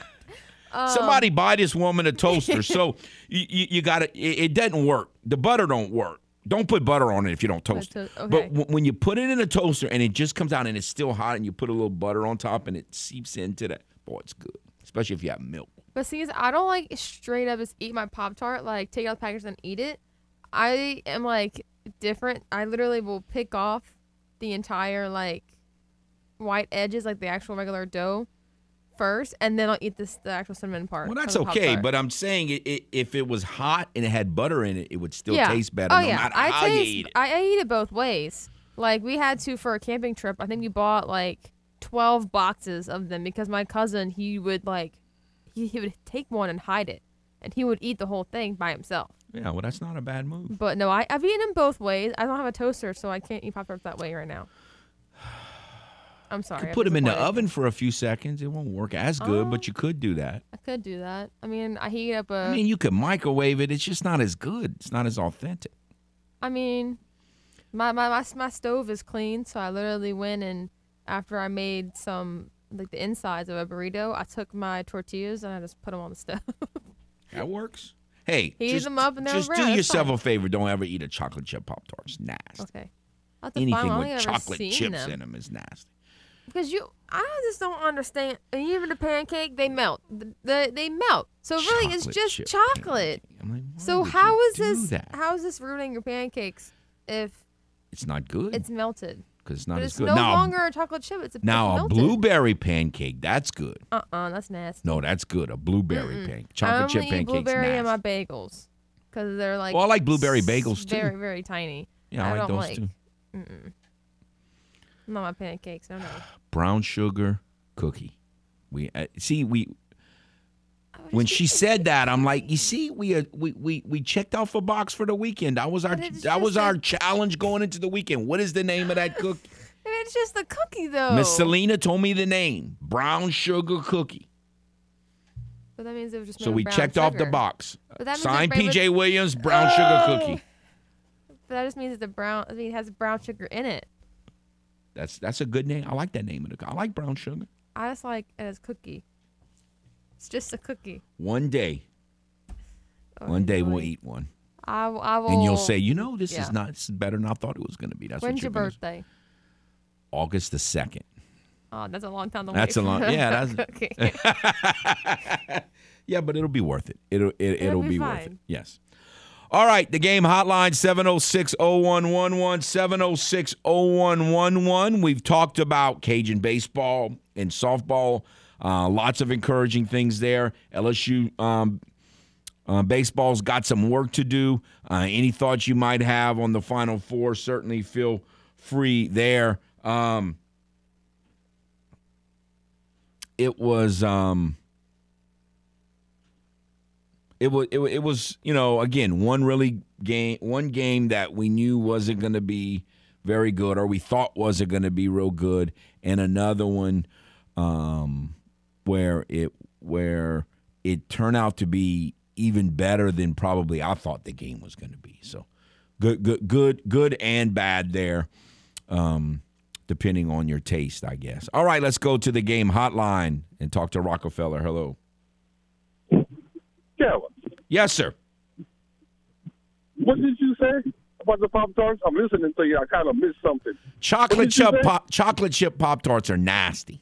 Um, Somebody buy this woman a toaster. so you, you, you got to it, it doesn't work. The butter don't work. Don't put butter on it if you don't toast. to- it. okay. But w- when you put it in a toaster and it just comes out and it's still hot and you put a little butter on top and it seeps into that, boy, it's good. Especially if you have milk. But see, I don't like straight up just eat my Pop Tart, like take out the package and eat it. I am like different. I literally will pick off the entire like white edges, like the actual regular dough, first, and then I'll eat this the actual cinnamon part. Well, that's okay, but I'm saying it, it, if it was hot and it had butter in it, it would still yeah. taste better Oh no yeah, I taste. you eat it. I, I eat it both ways. Like we had to for a camping trip. I think we bought like twelve boxes of them because my cousin he would like he, he would take one and hide it, and he would eat the whole thing by himself. yeah, well, that's not a bad move. But no, I, I've eaten them both ways. I don't have a toaster, so I can't eat Pop Tarts that way right now. I'm sorry. put them in the oven for a few seconds. It won't work as good, but you um, could do that. I could do that. I mean, I heat up a. I mean, you could microwave it. It's just not as good. It's not as authentic. I mean, my, my my my stove is clean, so I literally went and after I made some like the insides of a burrito, I took my tortillas and I just put them on the stove. That works. Hey, Heat just, them up and they're just brown. do That's yourself fine. a favor. Don't ever eat a chocolate chip pop tart. It's nasty. okay. I'll have to find Anything one. I with don't think I've ever chocolate seen chips them. in them is nasty. Because you, I just don't understand. And even the pancake, they melt. The, the they melt. So really, it's just chip chocolate. pancake. I'm like, why So would how you is do this? That? How is this ruining your pancakes if It's not good it's melted? because it's not But as it's good. no now, longer a chocolate chip. It's a now it's a melted. blueberry pancake. That's good. Uh uh that's nasty. No, that's good. A blueberry pancake. I Chocolate only chip eat pancake's blueberry in my bagels because they're like. Well, I like blueberry bagels, too. Very very tiny. yeah, I, like don't those like. too. Not my pancakes. No no. Brown sugar cookie. We uh, see we when she said that, I'm like, you see, we uh, we we we checked off a box for the weekend. That was our that was our challenge going into the weekend. What is the name of that cookie? It's just the cookie though. Miss Selena told me the name. Brown sugar cookie. But that means it was just. So we checked off the box. But that means Signed PJ Williams, brown sugar cookie. But that just means it's a brown. I mean, it has brown sugar in it. That's that's a good name. I like that name of the. I like brown sugar. I just like it as cookie. It's just a cookie. One day, Oh, one day we'll eat one, I, will- I will. and you'll say, you know, this yeah. is not. This is better than I thought it was going to be. That's When's your birthday? August the second. Oh, that's a long time to wait. That's a long- yeah, that's-. Yeah, but it'll be worth it. It'll it, It'll it'll be be worth it. Yes. All right, the game hotline 706-0111 706-0111. We've talked about Cajun baseball and softball. Uh, lots of encouraging things there. LSU um, uh, baseball's got some work to do. Uh, any thoughts you might have on the Final Four, certainly feel free there. Um, it was um, it was it, it was you know again one really game one game that we knew wasn't going to be very good or we thought wasn't going to be real good and another one um, where it where it turned out to be even better than probably I thought the game was going to be. So good good good good and bad there um, depending on your taste I guess. All right let's go to the game hotline and talk to Rockefeller. Hello Kevin, yes sir what did you say about the Pop Tarts? I'm listening to you. I kind of missed something. Chocolate chip pop, chocolate chip pop tarts are nasty.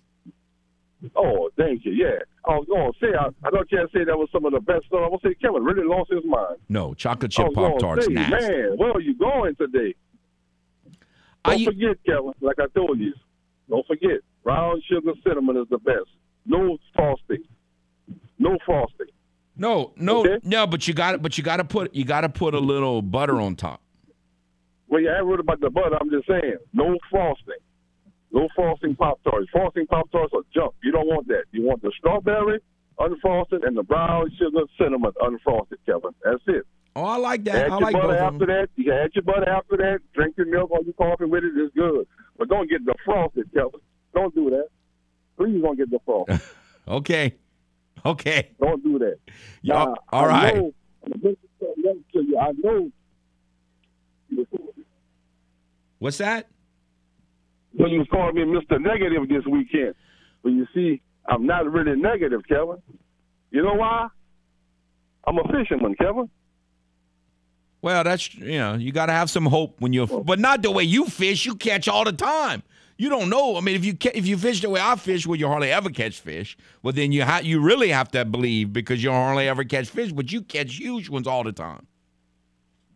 Oh, thank you. Yeah. Oh, oh, I was going to say, I, I know Ken said that was some of the best stuff. I was going to say, Kevin really lost his mind. No, chocolate chip oh, pop tarts nasty. Man, where are you going today? I Don't u- forget, Kevin, like I told you, don't forget, brown sugar cinnamon is the best. No frosting. No frosting. No, no, Okay. no. But you got it. But you got to put you got to put a little butter on top. Well, you ain't worried about the butter. I'm just saying, no frosting. No frosting Pop Tarts. Frosting Pop Tarts are junk. You don't want that. You want the strawberry unfrosted and the brown sugar cinnamon unfrosted, Kevin. That's it. Oh, I like that. Add I your like butter after that. You can add your butter after that. Drink your milk or your coffee with it. It's good. But don't get the frosted, Kevin. Don't do that. Please don't get the frosted. Okay, okay. don't do that. Yeah, Now, all I right. Know, I know What's that? when you was calling me Mr. Negative this weekend. But you see, I'm not really negative, Kevin. You know why? I'm a fisherman, Kevin. Well, that's you know you got to have some hope when you're, but not the way you fish. You catch all the time. You don't know. I mean, if you if you fish the way I fish, where you hardly ever catch fish, well then you ha- you really have to believe because you hardly ever catch fish, but you catch huge ones all the time.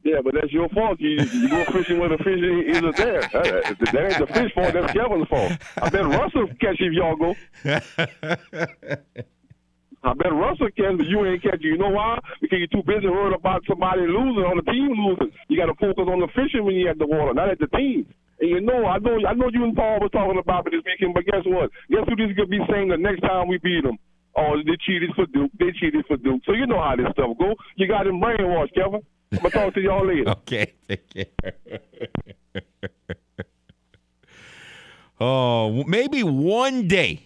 Yeah, but that's your fault. You, you go fishing where the fish isn't there. That, ain't the fish fault. That's Kevin's fault. I bet Russell catch if y'all go. I bet Russell can, but you ain't catching. You know why? Because you're too busy worried about somebody losing or the team losing. You got to focus on the fishing when you're at the water, not at the team. And you know, I know, I know you and Paul was talking about it this weekend. But guess what? Guess who this gonna be saying the next time we beat them? Oh, they cheated for Duke. They cheated for Duke. So you know how this stuff go. You got him brainwashed, Kevin. I'm gonna talk to y'all later. Okay, take care. oh, maybe one day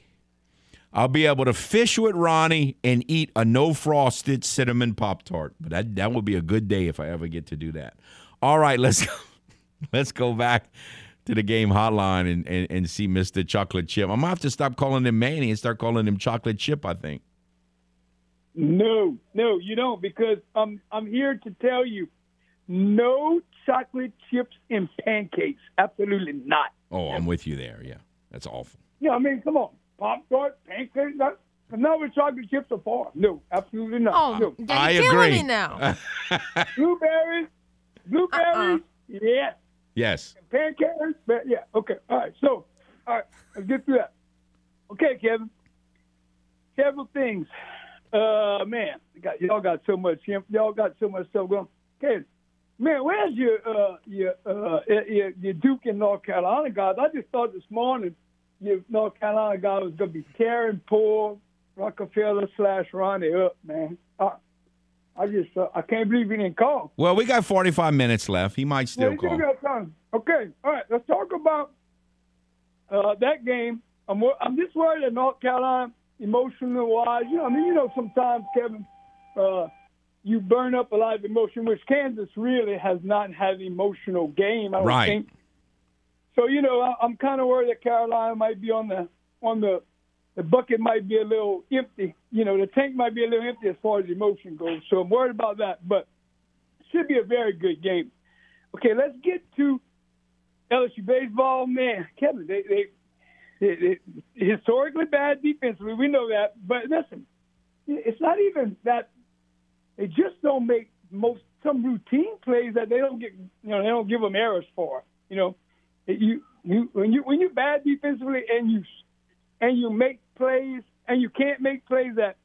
I'll be able to fish with Ronnie and eat a no frosted cinnamon pop tart. But that that would be a good day if I ever get to do that. All right, let's go. Let's go back to the game hotline and, and, and see Mr. Chocolate Chip. I'm gonna have to stop calling him Manny and start calling him Chocolate Chip. I think. No, no, you don't, because I'm I'm here to tell you, no chocolate chips in pancakes. Absolutely not. Oh, I'm with you there. Yeah, that's awful. Yeah, I mean, come on, pop tart, pancakes. That, not with chocolate chips are far. No, absolutely not. Oh, no. you're I killing agree. me now. Blueberries, blueberries. Uh-uh. Yes. Yes. pancakes. But yeah, okay. All right. So, all right, let's get through that. Okay, Kevin. Several things. Uh, man, got, y'all got so much. Y'all got so much stuff going. Okay, man, where's your uh your uh your, your Duke in North Carolina guys? I just thought this morning your North Carolina guy was gonna be tearing poor Rockefeller slash Ronnie up, man. I, I just uh, I can't believe he didn't call. Well, we got 45 minutes left. He might still call. got time. Okay, all right. Let's talk about uh, that game. I'm I'm just worried that North Carolina. emotional wise. You know, I mean, you know, sometimes Kevin, uh, you burn up a lot of emotion, which Kansas really has not had an emotional game. I Right. think. So you know, I, I'm kind of worried that Carolina might be on the on the the bucket might be a little empty. You know, the tank might be a little empty as far as emotion goes. So I'm worried about that, but should be a very good game. Okay, let's get to LSU baseball. Man, Kevin, they they, they, they historically bad defensively. We know that, but listen, it's not even that they just don't make most some routine plays that they don't get. You know, they don't give them errors for. You know, you you when you when you bad defensively and you and you make plays and you can't make plays that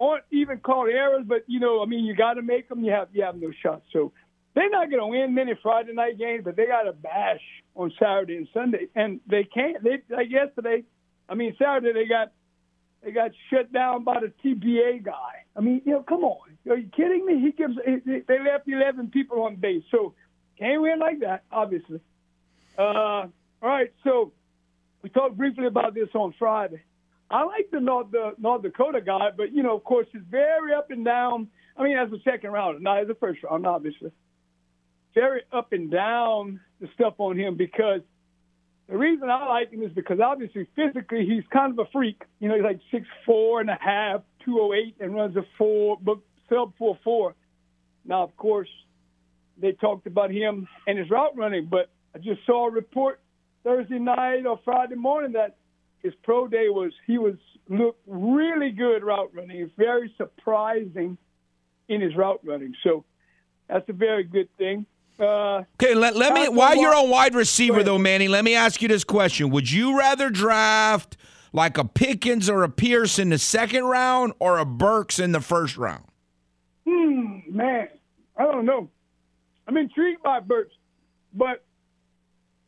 aren't even called errors, but you know, I mean, you got to make them. You have you have no shot. So they're not going to win many Friday night games, but they got to bash on Saturday and Sunday, and they can't. They like yesterday. I mean, Saturday they got they got shut down by the TBA guy. I mean, you know, come on, are you kidding me? He gives they left eleven people on base, so can't win like that, obviously. Uh, all right, so we talked briefly about this on Friday. I like the North, the North Dakota guy, but you know, of course, he's very up and down. I mean, as a second round, not as a first round, obviously. Very up and down the stuff on him because the reason I like him is because obviously physically he's kind of a freak. You know, he's like six four and a half, two oh eight, and runs a four, sub four four. Now, of course, they talked about him and his route running, but I just saw a report Thursday night or Friday morning that his pro day was he was looked really good route running. Very surprising in his route running. So that's a very good thing. Uh, Okay, let, let me while you're on wide receiver though, Manny, let me ask you this question. Would you rather draft like a Pickens or a Pierce in the second round or a Burks in the first round? hmm, man, I don't know. I'm intrigued by Burks, but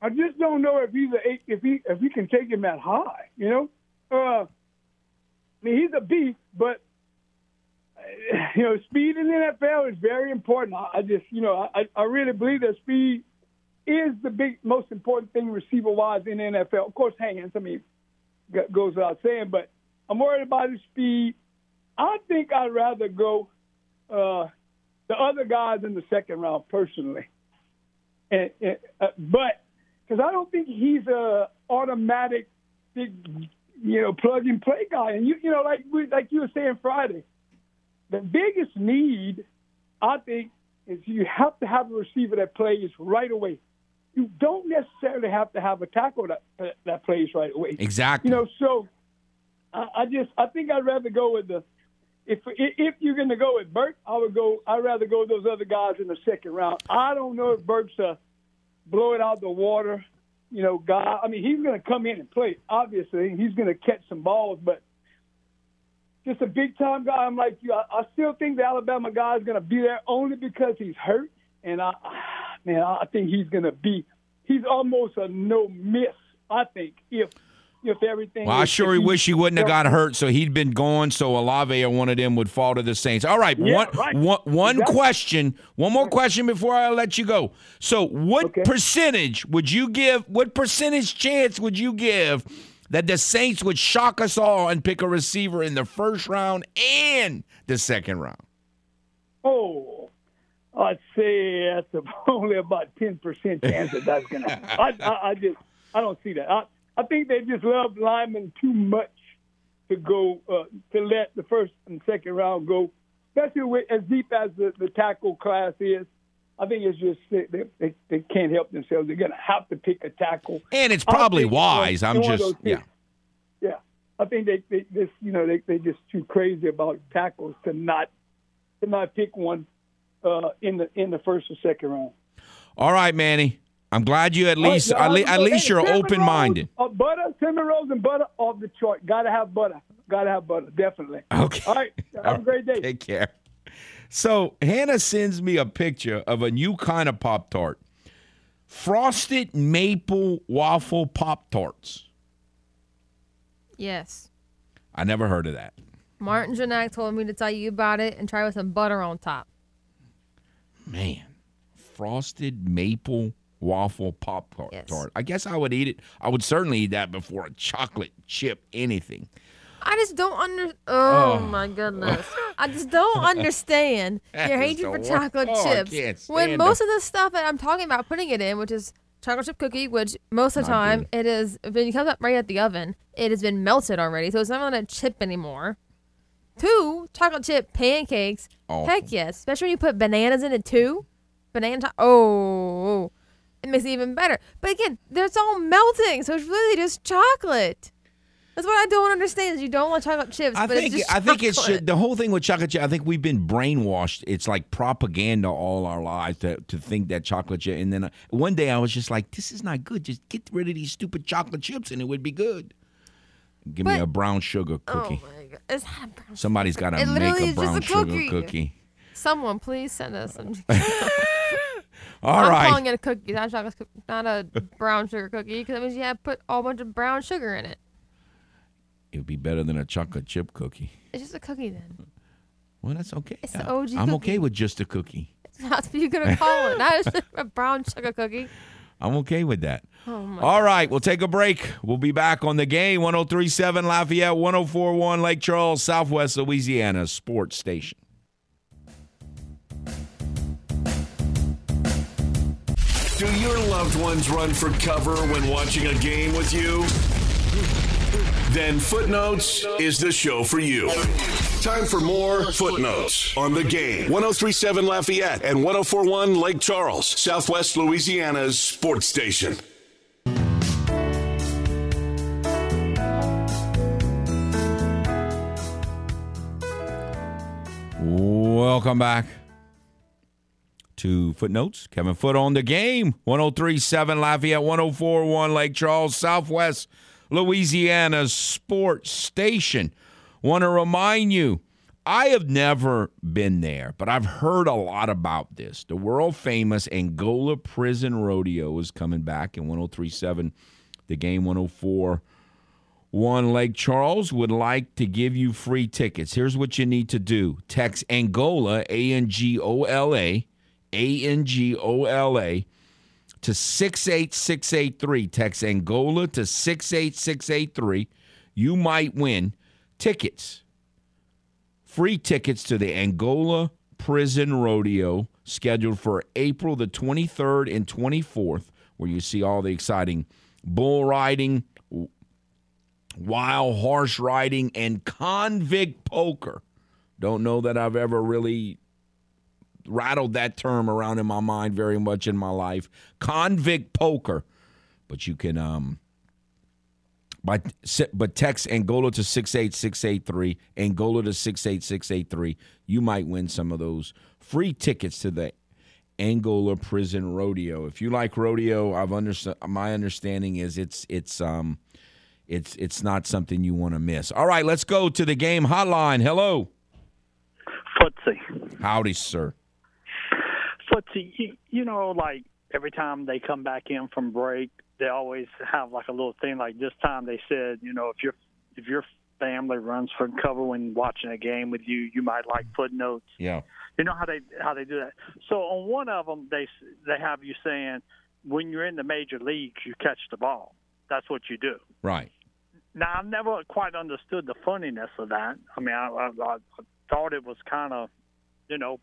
I just don't know if he's a if he if he can take him that high. You know, uh, I mean he's a beast, but you know speed in the NFL is very important. I, I just you know I I really believe that speed is the big most important thing receiver wise in the NFL. Of course, hands. I mean, goes without saying, but I'm worried about his speed. I think I'd rather go uh, the other guys in the second round personally, and, and uh, but because I don't think he's a automatic big, you know, plug and play guy. And you, you know, like we, like you were saying Friday, the biggest need I think is you have to have a receiver that plays right away. You don't necessarily have to have a tackle that that plays right away. Exactly. You know, so I, I just I think I'd rather go with the if if you're going to go with Burke, I would go. I'd rather go with those other guys in the second round. I don't know if Burke's a blow it out the water, you know, guy. I mean, he's going to come in and play. Obviously, he's going to catch some balls, but just a big time guy. I'm like you. I, I still think the Alabama guy is going to be there only because he's hurt, and I, man, I think he's going to be. He's almost a no miss. I think if if everything. Well, I sure he wish he wouldn't have got hurt, so he'd been gone. So Olave or one of them would fall to the Saints. All right, Yeah, one, right. one, one Exactly. question, one more question before I let you go. So, what Okay. percentage would you give? What percentage chance would you give that the Saints would shock us all and pick a receiver in the first round and the second round? Oh, I'd say that's only about ten percent chance that that's going to happen. I, I, I just, I don't see that. I, I think they just love linemen too much to go uh, to let the first and second round go, especially with, as deep as the, the tackle class is. I think it's just they, they, they can't help themselves. They're going to have to pick a tackle. And it's probably wise. I'm just yeah. Yeah, I think they, they just you know they they just too crazy about tackles to not to not pick one uh, in the in the first or second round. All right, Manny. I'm glad you at least at, le- at least you're open minded. Uh, butter, cinnamon rolls, and butter off the chart. Got to have butter. Got to have butter. Definitely. Okay. All right. Have a great day. Take care. So Hannah sends me a picture of a new kind of Pop Tart. Frosted maple waffle Pop Tarts. Yes. I never heard of that. Martin Janak told me to tell you about it and try with some butter on top. Man. Frosted maple waffle Pop Tart. Yes. I guess I would eat it. I would certainly eat that before a chocolate chip anything. I just don't under. Oh, oh. my goodness! I just don't understand your hatred for chocolate Oh, chips. when most of the stuff that I'm talking about putting it in, which is chocolate chip cookie, which most of the Not time good. it is when you come up right at the oven, it has been melted already, so it's not on a chip anymore. Two chocolate chip pancakes. Awful. Heck yes, especially when you put bananas in it too. Banana. To- oh, it makes it even better. But again, it's all melting, so it's really just chocolate. That's what I don't understand is you don't want chocolate chips, I but think it's just I think it's chocolate. the whole thing with chocolate chip. I think we've been brainwashed. It's like propaganda all our lives to, to think that chocolate chip. And then uh, one day I was just like, "This is not good. Just get rid of these stupid chocolate chips, and it would be good." Give me a brown sugar cookie. Oh my god, it's not brown Somebody's got to make a brown a sugar cookie. cookie. Someone please send us some. All I'm right. calling it a cookie, not a chocolate cookie, not a brown sugar cookie, because that means you have to put a whole bunch of brown sugar in it. It would be better than a chocolate chip cookie. It's just a cookie then. Well, that's okay. It's the OG I'm okay with just a cookie. That's what you're gonna call it, not just a brown sugar cookie. I'm okay with that. Oh my. All right, we'll take a break. We'll be back on the game 1037 Lafayette, 1041 Lake Charles, Southwest Louisiana Sports Station. Do your loved ones run for cover when watching a game with you? Then Footnotes is the show for you. Time for more Footnotes on the game. 1037 Lafayette and 1041 Lake Charles, Southwest Louisiana's sports station. Welcome back to Footnotes. Kevin Foote on the game 1037 Lafayette, 1041 Lake Charles, Southwest Louisiana Sports Station. Want to remind you, I have never been there, but I've heard a lot about this. The world famous Angola Prison Rodeo is coming back in 1037, the game 104. One Lake Charles would like to give you free tickets. Here's what you need to do text Angola, A N G O L A, A N G O L A, to 68683. Text Angola to 68683. You might win tickets, free tickets to the Angola Prison Rodeo scheduled for April the 23rd and 24th, where you see all the exciting bull riding, wild horse riding, and convict poker. Don't know that I've ever really rattled that term around in my mind very much in my life. Convict poker. But you can um by but text Angola to 68683, Angola to 68683. You might win some of those free tickets to the Angola Prison Rodeo. If you like rodeo, I've understood my understanding is it's it's um it's it's not something you want to miss. All right, let's go to the game hotline. Hello. Footsie. Howdy, sir. Footsie, you, you know, like every time they come back in from break, they always have like a little thing. Like this time, they said, you know, if your if your family runs for cover when watching a game with you, you might like footnotes. Yeah. You know how they how they do that. So on one of them, they they have you saying when you're in the major leagues, you catch the ball. That's what you do. Right. Now I've never quite understood the funniness of that. I mean, I, I, I thought it was kind of, you know,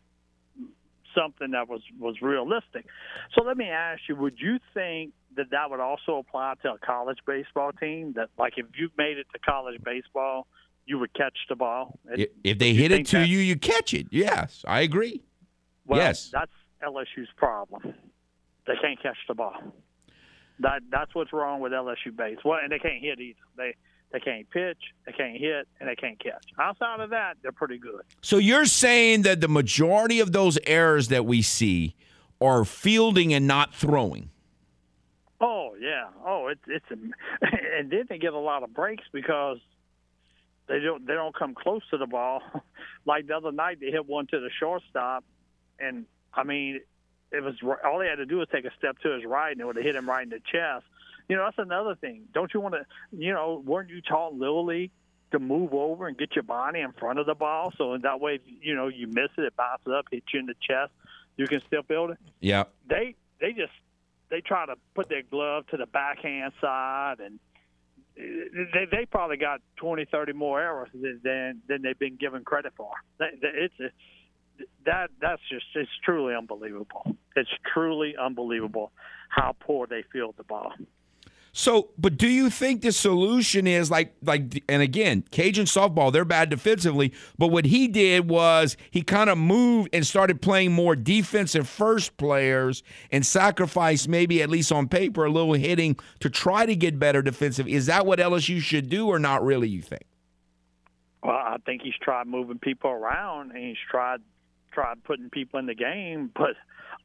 something that was was realistic. So let me ask you: Would you think that that would also apply to a college baseball team? That like if you made it to college baseball, you would catch the ball. If, if they hit it to that- you, you catch it. Yes, I agree. Well, yes. that's LSU's problem. They can't catch the ball. That that's what's wrong with LSU base. Well, and they can't hit either. They they can't pitch, they can't hit, and they can't catch. Outside of that, they're pretty good. So you're saying that the majority of those errors that we see are fielding and not throwing. Oh yeah. Oh, it's it's a, and then they get a lot of breaks because they don't they don't come close to the ball. like the other night, they hit one to the shortstop, and I mean, it was all they had to do was take a step to his right, and it would have hit him right in the chest. You know, that's another thing. Don't you want to? You know, weren't you taught little league to move over and get your body in front of the ball so that way, you know, you miss it, it bounces up, hits you in the chest, you can still build it Yeah. they they just they try to put their glove to the backhand side and eh, they they probably got 20, 30 more errors than than they've been given credit for. It's that that's just it's truly unbelievable. It's truly unbelievable how poor they field the ball. So, but do you think the solution is like like and again, Cajun softball, they're bad defensively, but what he did was he kind of moved and started playing more defensive first players and sacrificed maybe at least on paper a little hitting to try to get better defensive. Is that what LSU should do or not really, you think? Well, I think he's tried moving people around and he's tried tried putting people in the game, but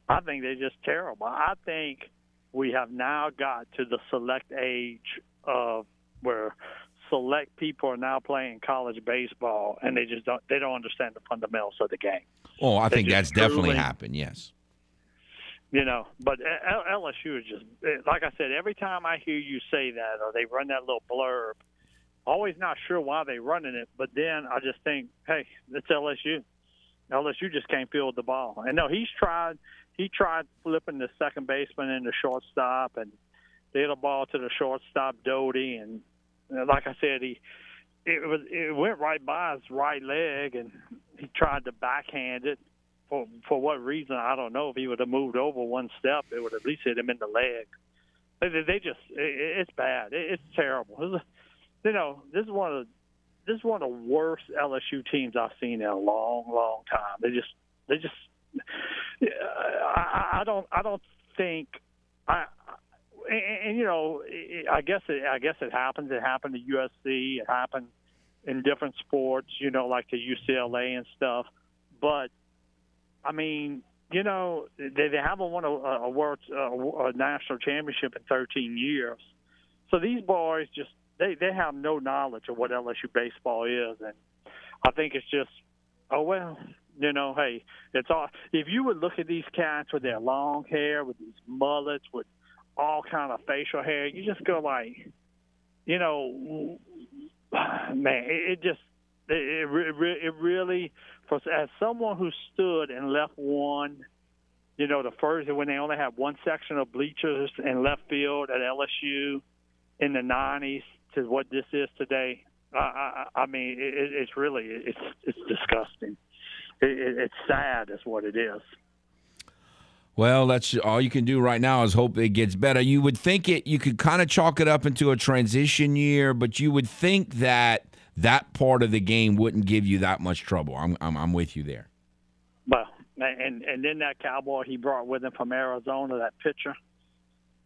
I think they're just terrible. I think we have now got to the select age of where select people are now playing college baseball and they just don't they don't understand the fundamentals of the game. Oh, I They think that's definitely happened. Yes. You know, but LSU is just eh, like I said. Every time I hear you say that, or they run that little blurb, always not sure why they're running it. But then I just think, hey, it's LSU. LSU just can't field the ball. And no, he's tried. He tried flipping the second baseman into shortstop, and they hit a ball to the shortstop, Doughty, and like I said, he it was it went right by his right leg, and he tried to backhand it. For for what reason I don't know. If he would have moved over one step, it would at least hit him in the leg. They, they- just it, it's bad. It, it's terrible. Is, you know, this is one of the this is one of the worst LSU teams I've seen in a long, long time. They just they just I, don't I don't think I and, and you know I guess it I guess it happens. It happened to USC. It happened in different sports. You know, like the UCLA and stuff. But I mean, you know, they they haven't won a, a world a, a national championship in 13 years. So these boys just they they have no knowledge of what LSU baseball is, and I think it's just oh well, you know, hey, it's all. If you would look at these cats with their long hair, with these mullets, with all kind of facial hair, you just go like, you know, man, it, it just it it, it really for as someone who stood and left one. You know, the first when they only had one section of bleachers in left field at LSU in the '90s to what this is today. I, I, I mean, it- it's really it's it's disgusting. It, it, it's sad, is what it is. Well, that's all you can do right now is hope it gets better. You would think it you could kind of chalk it up into a transition year, but you would think that that part of the game wouldn't give you that much trouble. I'm I'm, I'm with you there. Well, and and then that cowboy he brought with him from Arizona, that pitcher.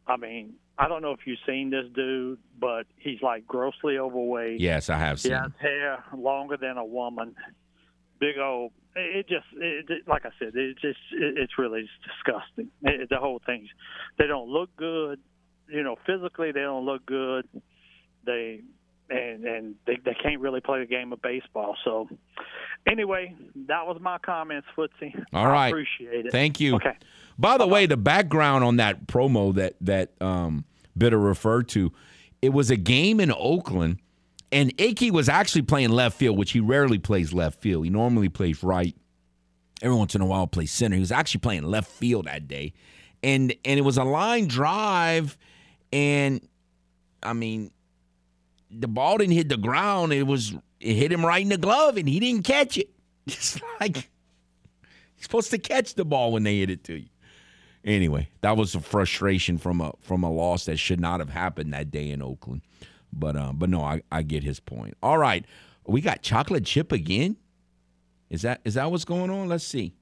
I mean, I don't know if you've seen this dude, but he's like grossly overweight. Yes, I have He seen. has him. hair longer than a woman. Big old. It just, it, like I said, it just, it, it's really disgusting. It, the whole thing. They don't look good. You know, physically they don't look good. They and and they they can't really play the game of baseball. So, anyway, that was my comments, Footsie. All right, I appreciate it. Thank you. Okay. By the way, the background on that promo that that um, Bitter referred to, it was a game in Oakland, and Icky was actually playing left field, which he rarely plays left field. He normally plays right. Every once in a while, plays center. He was actually playing left field that day, and and it was a line drive, and I mean, the ball didn't hit the ground. It was it hit him right in the glove, and he didn't catch it. It's like you're supposed to catch the ball when they hit it to you. Anyway, that was a frustration from a from a loss that should not have happened that day in Oakland. But uh, but no, I, I get his point. All right, we got chocolate chip again. Is that is that what's going on? Let's see.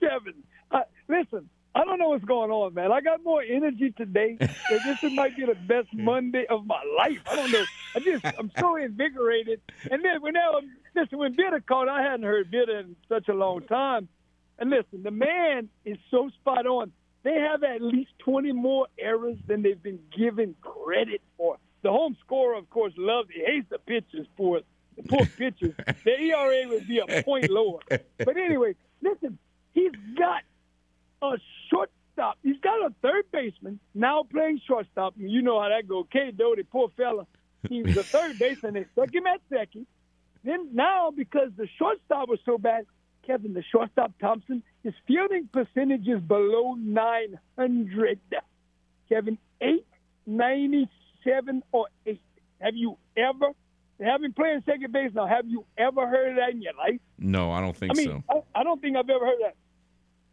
Kevin, I, listen, I don't know what's going on, man. I got more energy today. this might be the best Monday of my life. I don't know. I just, I'm so invigorated. And then when now, listen, when Bitter called, I hadn't heard Bitter in such a long time. And listen, the man is so spot on. They have at least 20 more errors than they've been given credit for. The home scorer, of course, loves he hates the pitchers for it. The poor pitchers. The ERA would be a point lower. But anyway, listen, he's got a shortstop. He's got a third baseman now playing shortstop. You know how that goes. Cade Doughty, poor fella. He was a third baseman. They stuck him at second. Then now, because the shortstop was so bad, Kevin, the shortstop Thompson, his fielding percentage is below 900. Kevin, 896. Seven or eight. Have you ever, having played second base now, have you ever heard of that in your life? No, I don't think I mean, so. I, I don't think I've ever heard that.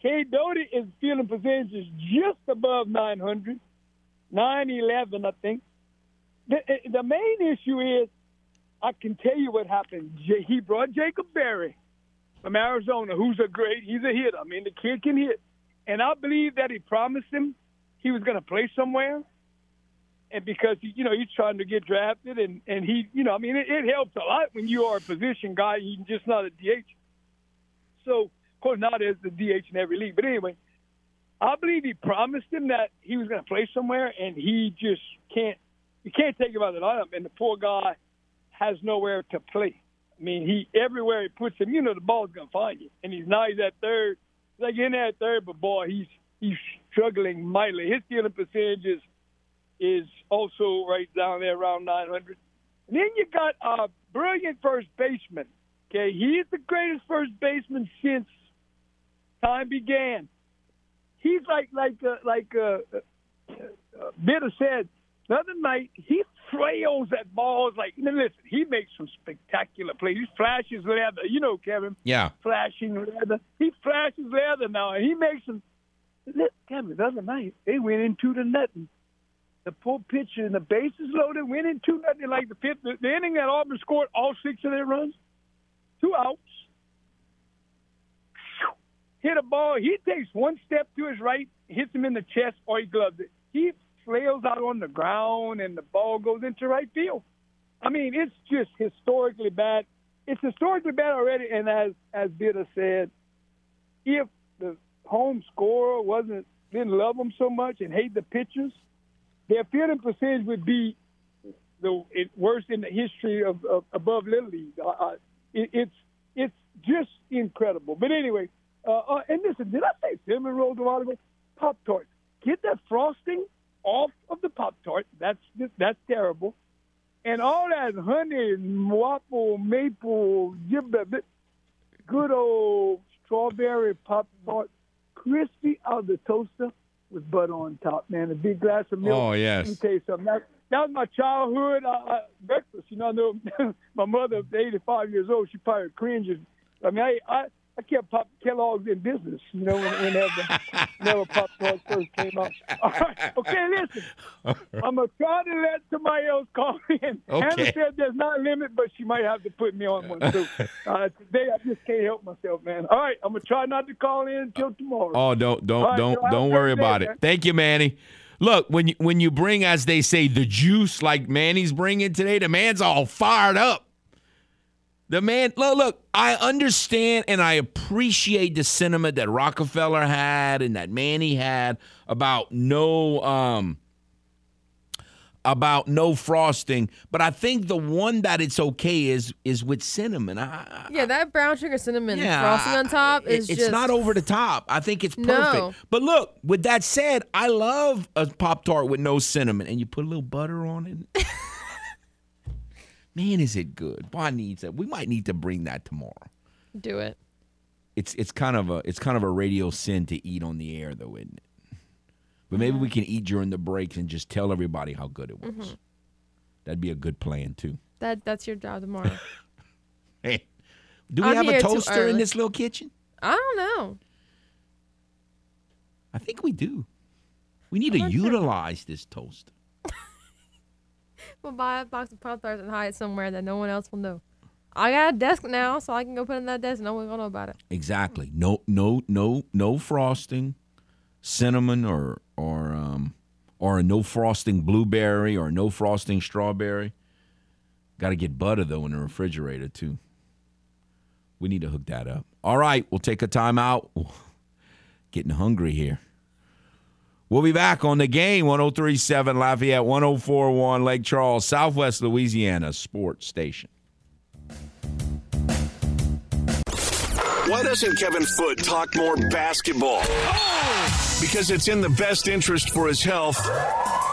Cade Doughty is fielding percentages just above 900, 911, I think. The, eh, the main issue is, I can tell you what happened. He brought Jacob Berry from Arizona, who's a great, he's a hitter. I mean, the kid can hit. And I believe that he promised him he was going to play somewhere. And because, you know, he's trying to get drafted and, and he, you know, I mean, it, it helps a lot when you are a position guy, you're just not a DH. So, of course, not as the DH in every league. But anyway, I believe he promised him that he was going to play somewhere, and he just can't. You can't take him out of the lineup, and the poor guy has nowhere to play. I mean, he everywhere he puts him, you know, the ball's going to find you. And he's now he's at third, He's like in at third, but boy, he's he's struggling mightily. His stealing percentage is is also right down there around 900. And then you got a brilliant first baseman. Okay, he's the greatest first baseman since time began. He's like like uh, like uh, uh, uh, Bitter said the other night. He flails at balls like. Listen, he makes some spectacular plays. He flashes leather. You know, Kevin. Yeah. Flashing leather. He flashes leather now, and he makes some. Kevin, the other night they went into the nothing. The full pitcher and the bases loaded went into nothing like the fifth. The, the inning that Auburn scored all six of their runs, two outs. Hit a ball. He takes one step to his right, hits him in the chest, or he gloves it. He flails out on the ground, and the ball goes into right field. I mean, it's just historically bad. It's historically bad already. And as as Bitter said, if the home scorer wasn't didn't love them so much and hate the pitchers, their fielding percentage would be the worst in the history of, of above Little League. Uh, uh, it, it's it's just incredible. But anyway, uh, uh, and listen, did I say cinnamon rolls a while ago? Pop tarts. Get that frosting off of the pop tart. That's just, that's terrible. And all that honey, and waffle, maple, good old strawberry pop tart, crispy out of the toaster with butter on top. Man, a big glass of milk. Oh, yes. Let me tell you something. That, that was my childhood uh, uh, breakfast. You know, I know my mother, 85 years old, she probably cringes. I mean, I, I, I kept Pop Kellogg's in business, you know, when, whenever, whenever Pop Tarts first came out. All right, okay, listen. I'm going to try to let somebody else call in. Hannah Okay. said there's not a limit, but she might have to put me on one, too. Uh, today, I just can't help myself, man. All right, I'm going to try not to call in until tomorrow. Oh, don't don't right, don't so don't worry about it. man. Thank you, Manny. Look, when you when you bring, as they say, the juice like Manny's bringing today, the man's all fired up. The man, look, look, I understand and I appreciate the sentiment that Rockefeller had and that Manny had about no um about no frosting, but I think the one that it's okay is is with cinnamon. I, I- Yeah, that brown sugar cinnamon yeah, frosting on top I- is it's just not over the top. I think it's perfect. No. But look, with that said, I love a pop tart with no cinnamon, and you put a little butter on it. Man, is it good? Boy, I needs that. We might need to bring that tomorrow. do it. It's it's kind of a it's kind of a radio sin to eat on the air, though, isn't it? But maybe we can eat during the breaks and just tell everybody how good it was. Mm-hmm. That'd be a good plan too. That that's your job tomorrow. Hey, do we I'll have a toaster in this little kitchen? I don't know. I think we do. We need to not sure. utilize this toaster. We'll buy a box of Pop Tarts and hide it somewhere that no one else will know. I got a desk now, so I can go put it in that desk. and No one will know about it. Exactly. No, no, no, no frosting, cinnamon or or um or a no frosting blueberry or no frosting strawberry. Got to get butter though in the refrigerator too. We need to hook that up. All right, we'll take a time out. Getting hungry here. We'll be back on the game 1037 Lafayette 1041 Lake Charles, Southwest Louisiana Sports Station. Why doesn't Kevin Foote talk more basketball? Oh! Because it's in the best interest for his health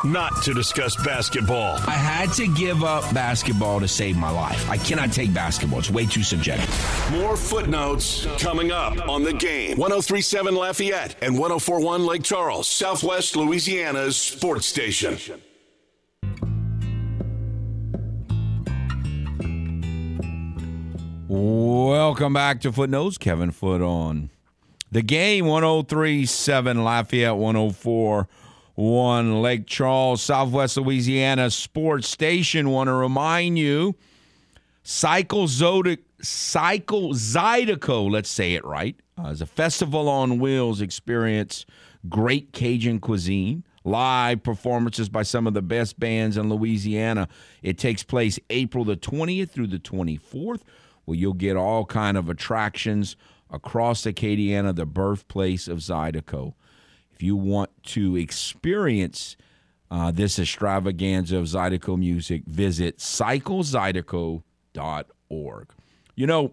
not to discuss basketball. I had to give up basketball to save my life. I cannot take basketball, it's way too subjective. More footnotes coming up on the game 1037 Lafayette and 1041 Lake Charles, Southwest Louisiana's sports station. Welcome back to Footnotes. Kevin Foote on the game 1037 Lafayette 104 Lake Charles, Southwest Louisiana Sports Station. Want to remind you Cycle Zodic Cycle Zydeco, let's say it right, uh, is a festival on wheels experience great Cajun cuisine, live performances by some of the best bands in Louisiana. It takes place April the 20th through the 24th, where you'll get all kind of attractions across Acadiana, the birthplace of Zydeco. If you want to experience uh, this extravaganza of Zydeco music, visit cyclezydeco.org. You know,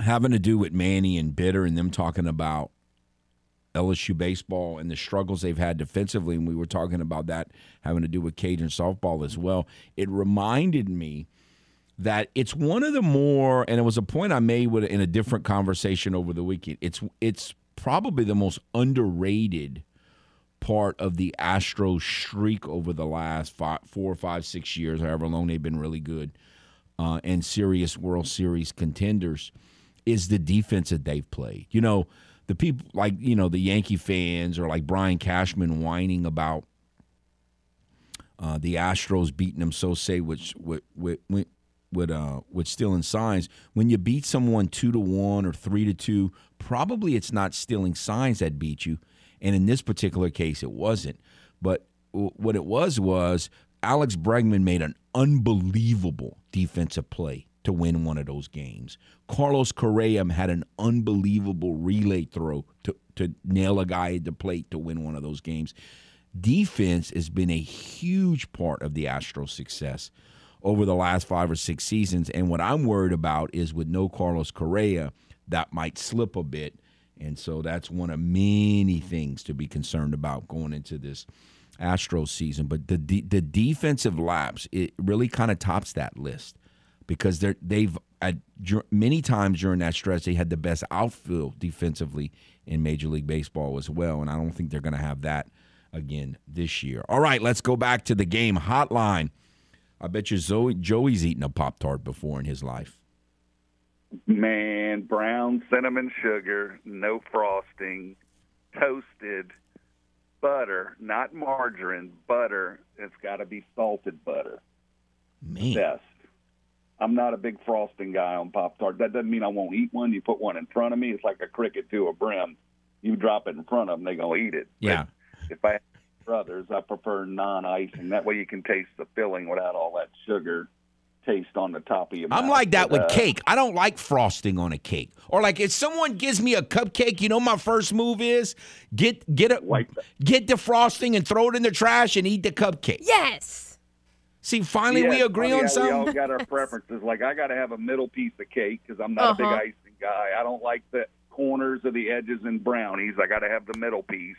having to do with Manny and Bitter and them talking about LSU baseball and the struggles they've had defensively, and we were talking about that having to do with Cajun softball as well. It reminded me that it's one of the more, and it was a point I made with in a different conversation over the weekend. It's it's probably the most underrated part of the Astros streak over the last five, four, five, six years, however long they've been really good uh, and serious World Series contenders, is the defense that they've played. You know, the people like you know the Yankee fans or like Brian Cashman whining about uh, the Astros beating them so say which with uh with stealing signs when you beat someone two to one or three to two probably it's not stealing signs that beat you and in this particular case it wasn't but w- what it was was Alex Bregman made an unbelievable defensive play to win one of those games. Carlos Correa had an unbelievable relay throw to, to nail a guy at the plate to win one of those games. Defense has been a huge part of the Astros' success over the last five or six seasons. And what I'm worried about is with no Carlos Correa, that might slip a bit. And so that's one of many things to be concerned about going into this Astros season. But the the defensive laps, it really kind of tops that list because they're they've at many times during that stretch they had the best outfield defensively in Major League Baseball as well, and I don't think they're going to have that again this year. All right, let's go back to the game hotline. I bet you Zoe, Joey's eaten a Pop Tart before in his life. Man, brown cinnamon sugar, no frosting, toasted butter, not margarine, butter. It's got to be salted butter. Man. Best. I'm not a big frosting guy on Pop Tart. That doesn't mean I won't eat one. You put one in front of me, it's like a cricket to a brim. You drop it in front of them, they're going to eat it. Yeah. But if I brothers, I prefer non icing. That way you can taste the filling without all that sugar taste on the top of your mouth. I'm like that But, with uh, cake. I don't like frosting on a cake. Or like if someone gives me a cupcake, you know my first move is get get a Wipe that. get the frosting and throw it in the trash and eat the cupcake. Yes. See, finally Yeah, we agree oh, on yeah, something. We all got our preferences. Like I got to have a middle piece of cake because I'm not a big Uh-huh. icing guy. I don't like the corners of the edges and brownies. I got to have the middle piece.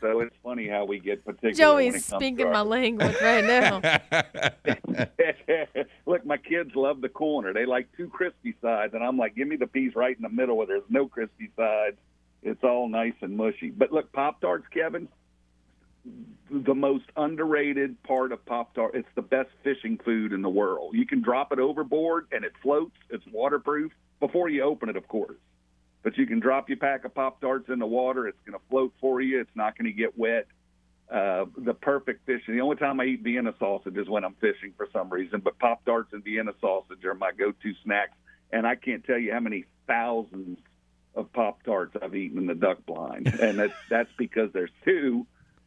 So it's funny how we get particular. Joey's speaking my language right now. Look, my kids love the corner. They like two crispy sides, and I'm like, give me the piece right in the middle where there's no crispy sides. It's all nice and mushy. But look, Pop Tarts, Kevin, the most underrated part of Pop Tart. It's the best fishing food in the world. You can drop it overboard and it floats. It's waterproof before you open it, of course. But you can drop your pack of Pop Tarts in the water. It's going to float for you. It's not going to get wet. Uh, the perfect fishing. The only time I eat Vienna sausage is when I'm fishing for some reason. But Pop Tarts and Vienna sausage are my go-to snacks. And I can't tell you how many thousands of Pop Tarts I've eaten in the duck blind, and that's that's because there's two.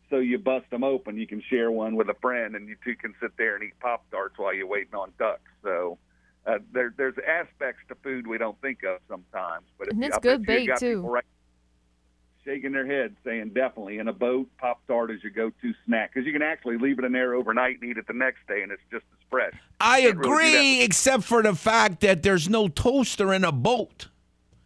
So you bust them open, you can share one with a friend, and you two can sit there and eat Pop Tarts while you're waiting on ducks. So uh, there, there's aspects to food we don't think of sometimes. But if And it's I good bait, too. Right shaking their heads, saying definitely in a boat, Pop Tart is your go-to snack because you can actually leave it in there overnight and eat it the next day, and it's just as fresh. I Can't really agree, except for the fact that there's no toaster in a boat.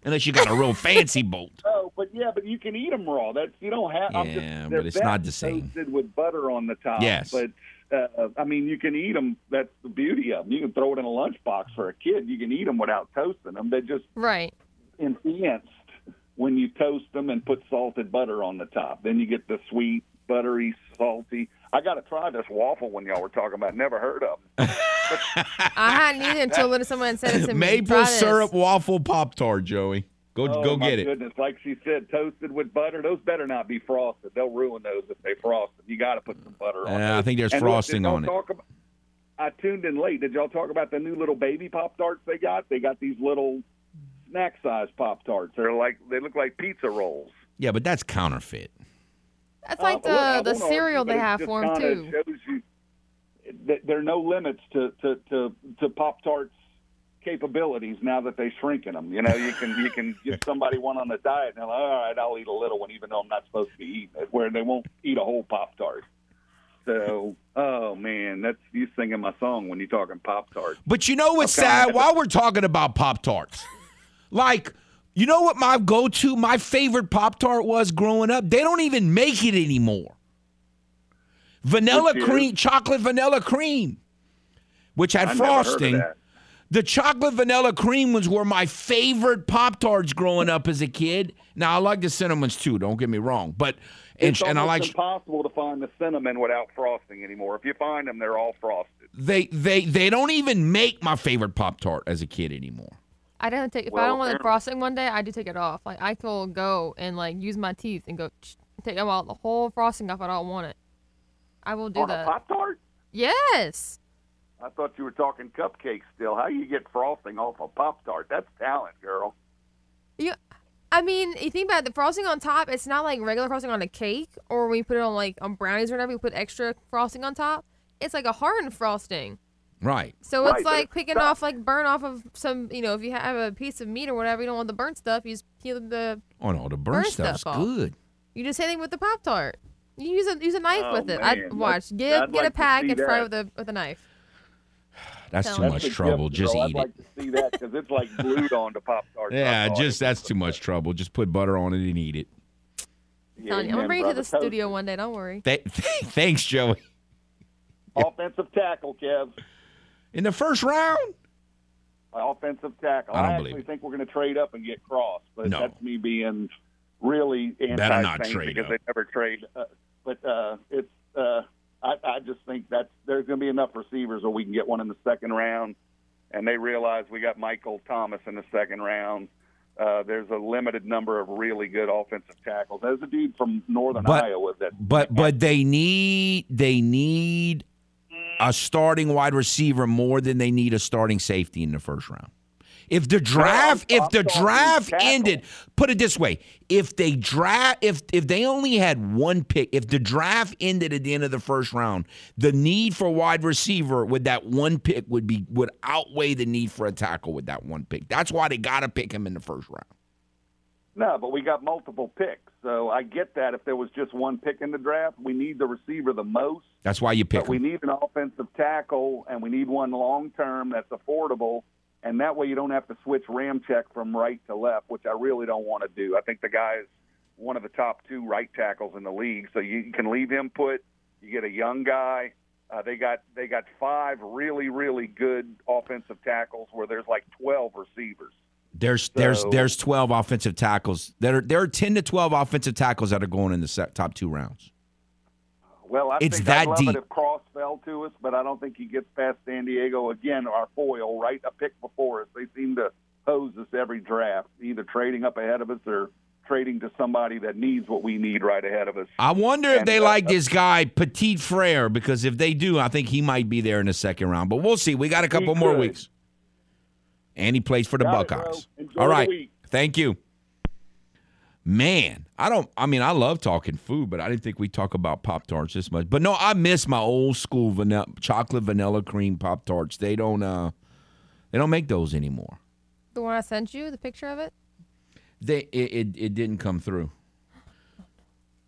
Unless you got a real fancy boat. Oh, but yeah, but you can eat them raw. That's you don't have. I'm just, Yeah, but it's not the same. Toasted with butter on the top. Yes. but uh, I mean, you can eat them. That's the beauty of them. You can throw it in a lunchbox for a kid. You can eat them without toasting them. They're just Right. enhanced when you toast them and put salted butter on the top. Then you get the sweet, buttery, salty. I got to try this waffle when y'all were talking about. Never heard of them. I hadn't eaten until little someone said it to me. Maple syrup waffle pop tart, Joey. Go Oh, go my get it. Goodness, like she said, toasted with butter. Those better not be frosted. They'll ruin those if they frost them. You got to put some butter on. Yeah, I think there's And look, frosting did y'all on it. talk about- I tuned in late. Did y'all talk about the new little baby pop tarts they got? They got these little snack size pop tarts. They're like they look like pizza rolls. Yeah, but that's counterfeit. That's like Uh, look, the the cereal argue, they have for them too. Shows you that there are no limits to to to, to Pop Tarts capabilities now that they're shrinking them. You know, you can you can give somebody one on a diet and they're like, all right, I'll eat a little one, even though I'm not supposed to be eating it. Where they won't eat a whole Pop Tart. So, oh man, that's you singing my song when you're talking Pop Tarts. But you know what's Okay. sad? While we're talking about Pop Tarts, like, you know what my go to, my favorite Pop Tart was growing up? They don't even make it anymore. Vanilla cream, chocolate vanilla cream, which had I never heard of frosting. That. The chocolate vanilla cream ones were my favorite Pop Tarts growing up as a kid. Now, I like the cinnamons too, don't get me wrong. But, and, It's and I almost like, impossible to find the cinnamon without frosting anymore. If you find them, they're all frosted. they, they, they don't even make my favorite Pop Tart as a kid anymore. I don't take if I don't want the frosting one day, I do take it off. Like I will go and like use my teeth and go take them out the whole frosting off. I don't want it. I will do On that. Pop Tart? Yes. I thought you were talking cupcakes still. How you get frosting off a Pop Tart? That's talent, girl. You, I mean, you think about it, the frosting on top. It's not like regular frosting on a cake, or when you put it on like on brownies or whatever. You put extra frosting on top. It's like a hardened frosting. Right. So it's but like picking stuck. off like burn off of some. You know, if you have a piece of meat or whatever, you don't want the burnt stuff. You just peel the. Oh, no, the burn Burn stuff's stuff off. good. You do the same thing with the pop tart. You use a use a knife Oh, with it. man. I'd watch. I'd- Get I'd get a like to pack see and fry that. with a with a knife. That's too me. much trouble. gift, Just girl. eat I'd it. like to see that because it's like glued onto Pop Tart. Yeah, just that's too much trouble. Just put butter on it and eat it. Telling you, I'm gonna bring you to the studio one day. Don't worry. Th- thanks, Joey. Offensive tackle, Kev. In the first round? Offensive tackle. I don't actually believe it. think we're going to trade up and get Cross, but No. that's me being really Better not anti trade because up. they never trade. Uh, but uh, it's uh, I, I just think that there's going to be enough receivers where we can get one in the second round, and they realize we got Michael Thomas in the second round. Uh, there's a limited number of really good offensive tackles. There's a dude from Northern But- Iowa that But but they need they need a starting wide receiver more than they need a starting safety in the first round. If the draft if the draft ended, put it this way, if they draft if if they only had one pick, if the draft ended at the end of the first round, the need for wide receiver with that one pick would be would outweigh the need for a tackle with that one pick. That's why they got to pick him in the first round. No, but we got multiple picks. So I get that if there was just one pick in the draft, we need the receiver the most. That's why you pick But we need an offensive tackle, and we need one long term that's affordable. And that way you don't have to switch Ramczyk from right to left, which I really don't want to do. I think the guy is one of the top two right tackles in the league, so you can leave him put. You get a young guy. Uh, they got they got five really really good offensive tackles where there's like twelve receivers. There's there's So- there's 12 offensive tackles. There are there are 10 to 12 offensive tackles that are going in the top two rounds. Well, I It's think that love deep. it if Cross fell to us, but I don't think he gets past San Diego again. Our foil, right, a pick before us. They seem to pose us every draft, either trading up ahead of us or trading to somebody that needs what we need right ahead of us. I wonder if And, they uh, like this guy Petit Frere because if they do, I think he might be there in the second round. But we'll see. We got a couple more weeks. And he plays for the Got. Buckeyes. All the week. Thank you. Man, I don't I mean I love talking food, but I didn't think we talk about Pop Tarts this much. But no, I miss my old school vanilla chocolate vanilla cream Pop Tarts. They don't uh they don't make those anymore. The one I sent you, the picture of it. They it, it, it didn't come through.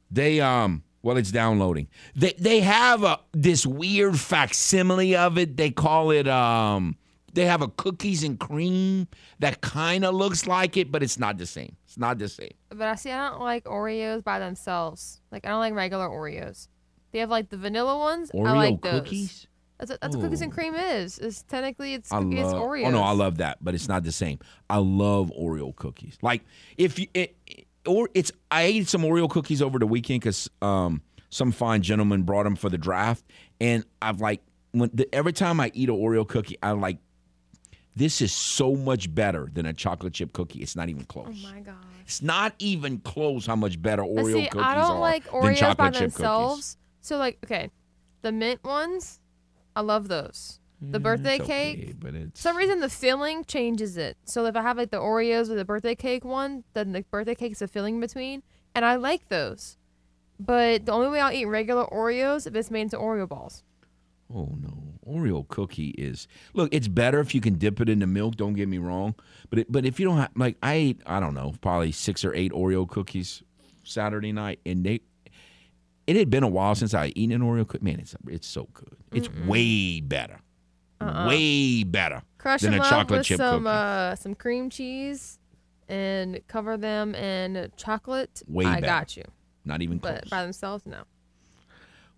They um well it's downloading. They they have a this weird facsimile of it. They call it um they have a cookies and cream that kind of looks like it, but it's not the same. It's not the same. But I see, I don't like Oreos by themselves. Like I don't like regular Oreos. They have like the vanilla ones. Oreo I like those. cookies? That's what, that's what cookies and cream is. It's technically it's I cookies love. Oreos. Oh no, I love that, but it's not the same. I love Oreo cookies. Like if you it, or it's I ate some Oreo cookies over the weekend because um some fine gentleman brought them for the draft, and I've like when the, every time I eat an Oreo cookie, I'm like, this is so much better than a chocolate chip cookie. It's not even close. Oh my god. It's not even close how much better Oreo see, cookies I don't are like than Oreos chocolate by chip themselves. So like, okay, the mint ones, I love those. The mm, birthday It's cake. but it's For some reason the filling changes it. So if I have like the Oreos with the birthday cake one, then the birthday cake is a filling between, and I like those. But the only way I'll eat regular Oreos is if it's made into Oreo balls. Oh no, Oreo cookie is look. It's better if you can dip it in the milk. Don't get me wrong, but it, but if you don't have like I ate, I don't know, probably six or eight Oreo cookies Saturday night, and they. It had been a while since I eaten an Oreo cookie. Man, it's it's so good. It's way better, way better Crush than a up chocolate chip some cookie. uh some cream cheese, and cover them in chocolate. Way I better. got you. Not even close. But by themselves, no.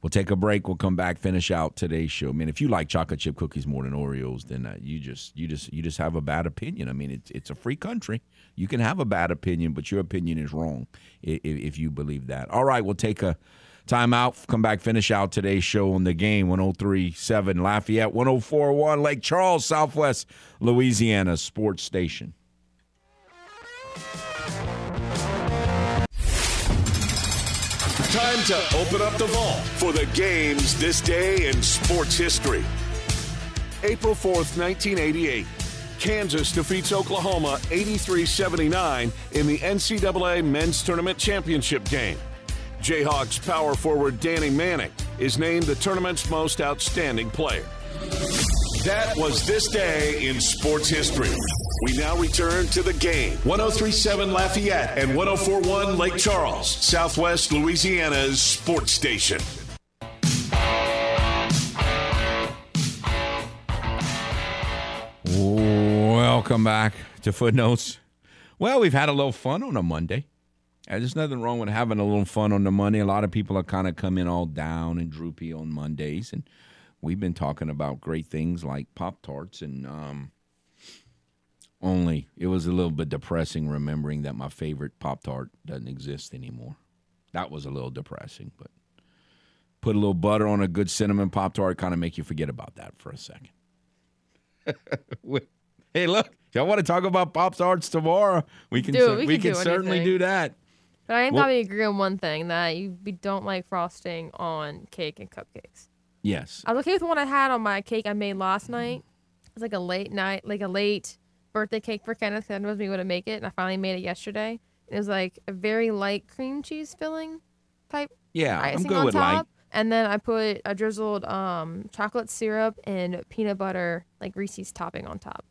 We'll take a break. We'll come back, finish out today's show. I mean, if you like chocolate chip cookies more than Oreos, then uh, you just you just you just have a bad opinion. I mean, it's it's a free country. You can have a bad opinion, but your opinion is wrong if, if you believe that. All right, we'll take a time out. Come back, finish out today's show on the game. 1037 Lafayette, 1041 Lake Charles, Southwest Louisiana Sports Station. Time to open up the vault for the games this day in sports history. April 4th, 1988. Kansas defeats Oklahoma 83 79 in the NCAA Men's Tournament Championship game. Jayhawks power forward Danny Manning is named the tournament's most outstanding player. That was this day in sports history. We now return to the game. 1037 Lafayette and 1041 Lake Charles, Southwest Louisiana's sports station. Welcome back to Footnotes. Well, we've had a little fun on a Monday. Uh, There's nothing wrong with having a little fun on the Monday. A lot of people are kind of coming all down and droopy on Mondays, and we've been talking about great things like Pop Tarts, and um, only it was a little bit depressing remembering that my favorite Pop Tart doesn't exist anymore. That was a little depressing, but put a little butter on a good cinnamon Pop Tart, kind of make you forget about that for a second. hey, look, y'all want to talk about Pop Tarts tomorrow? We can. Do it. cer- We we can can do certainly anything. do that. But I can Well- probably agree on one thing that you we don't like frosting on cake and cupcakes. Yes. I was okay with the one I had on my cake I made last night. It was like a late night, like a late birthday cake for Kenneth. I wasn't able to make it, and I finally made it yesterday. It was like a very light cream cheese filling type Yeah, I'm good on with top. light. And then I put I drizzled um, chocolate syrup and peanut butter, like Reese's topping on top.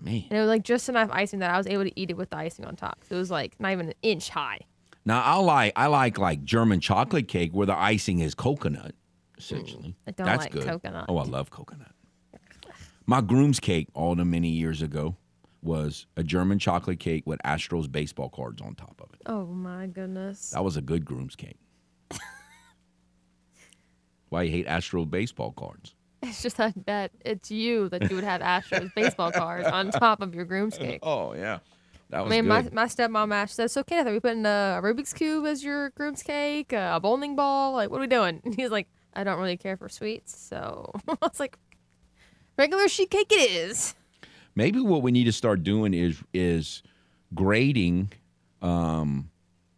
Man. And it was like just enough icing that I was able to eat it with the icing on top. So it was like not even an inch high. Now I like I like like German chocolate cake where the icing is coconut, essentially. I don't That's like good. coconut. Oh, I love coconut. My groom's cake, all the many years ago, was a German chocolate cake with Astros baseball cards on top of it. Oh my goodness. That was a good groom's cake. Why you hate Astros baseball cards? It's just that, that it's you that you would have Astros baseball cards on top of your groom's cake. Oh yeah, that was. I was mean, my, good. my stepmom asked, says, so Kenneth, are we putting a Rubik's Cube as your groom's cake? A bowling ball? Like, what are we doing? And he's like, I don't really care for sweets. So I was like, regular sheet cake it is. Maybe what we need to start doing is is grading um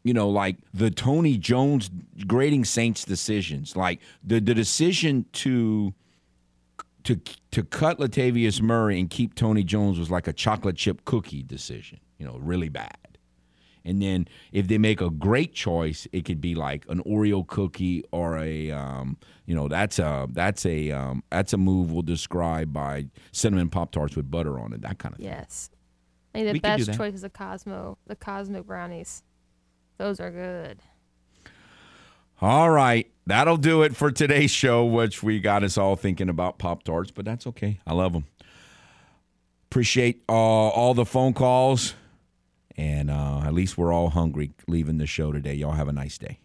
you know like the Tony Jones grading Saints decisions like the the decision to to to cut Latavius Murray and keep Tony Jones was like a chocolate chip cookie decision you know really bad and then if they make a great choice it could be like an Oreo cookie or a um, you know that's a that's a um, that's a move we'll describe by cinnamon pop tarts with butter on it that kind of thing Yes. I think the We best choice is the Cosmo, the Cosmic brownies. Those are good. All right. That'll do it for today's show, which we got us all thinking about Pop Tarts, but that's okay. I love them. Appreciate uh, all the phone calls. And uh, at least we're all hungry leaving the show today. Y'all have a nice day.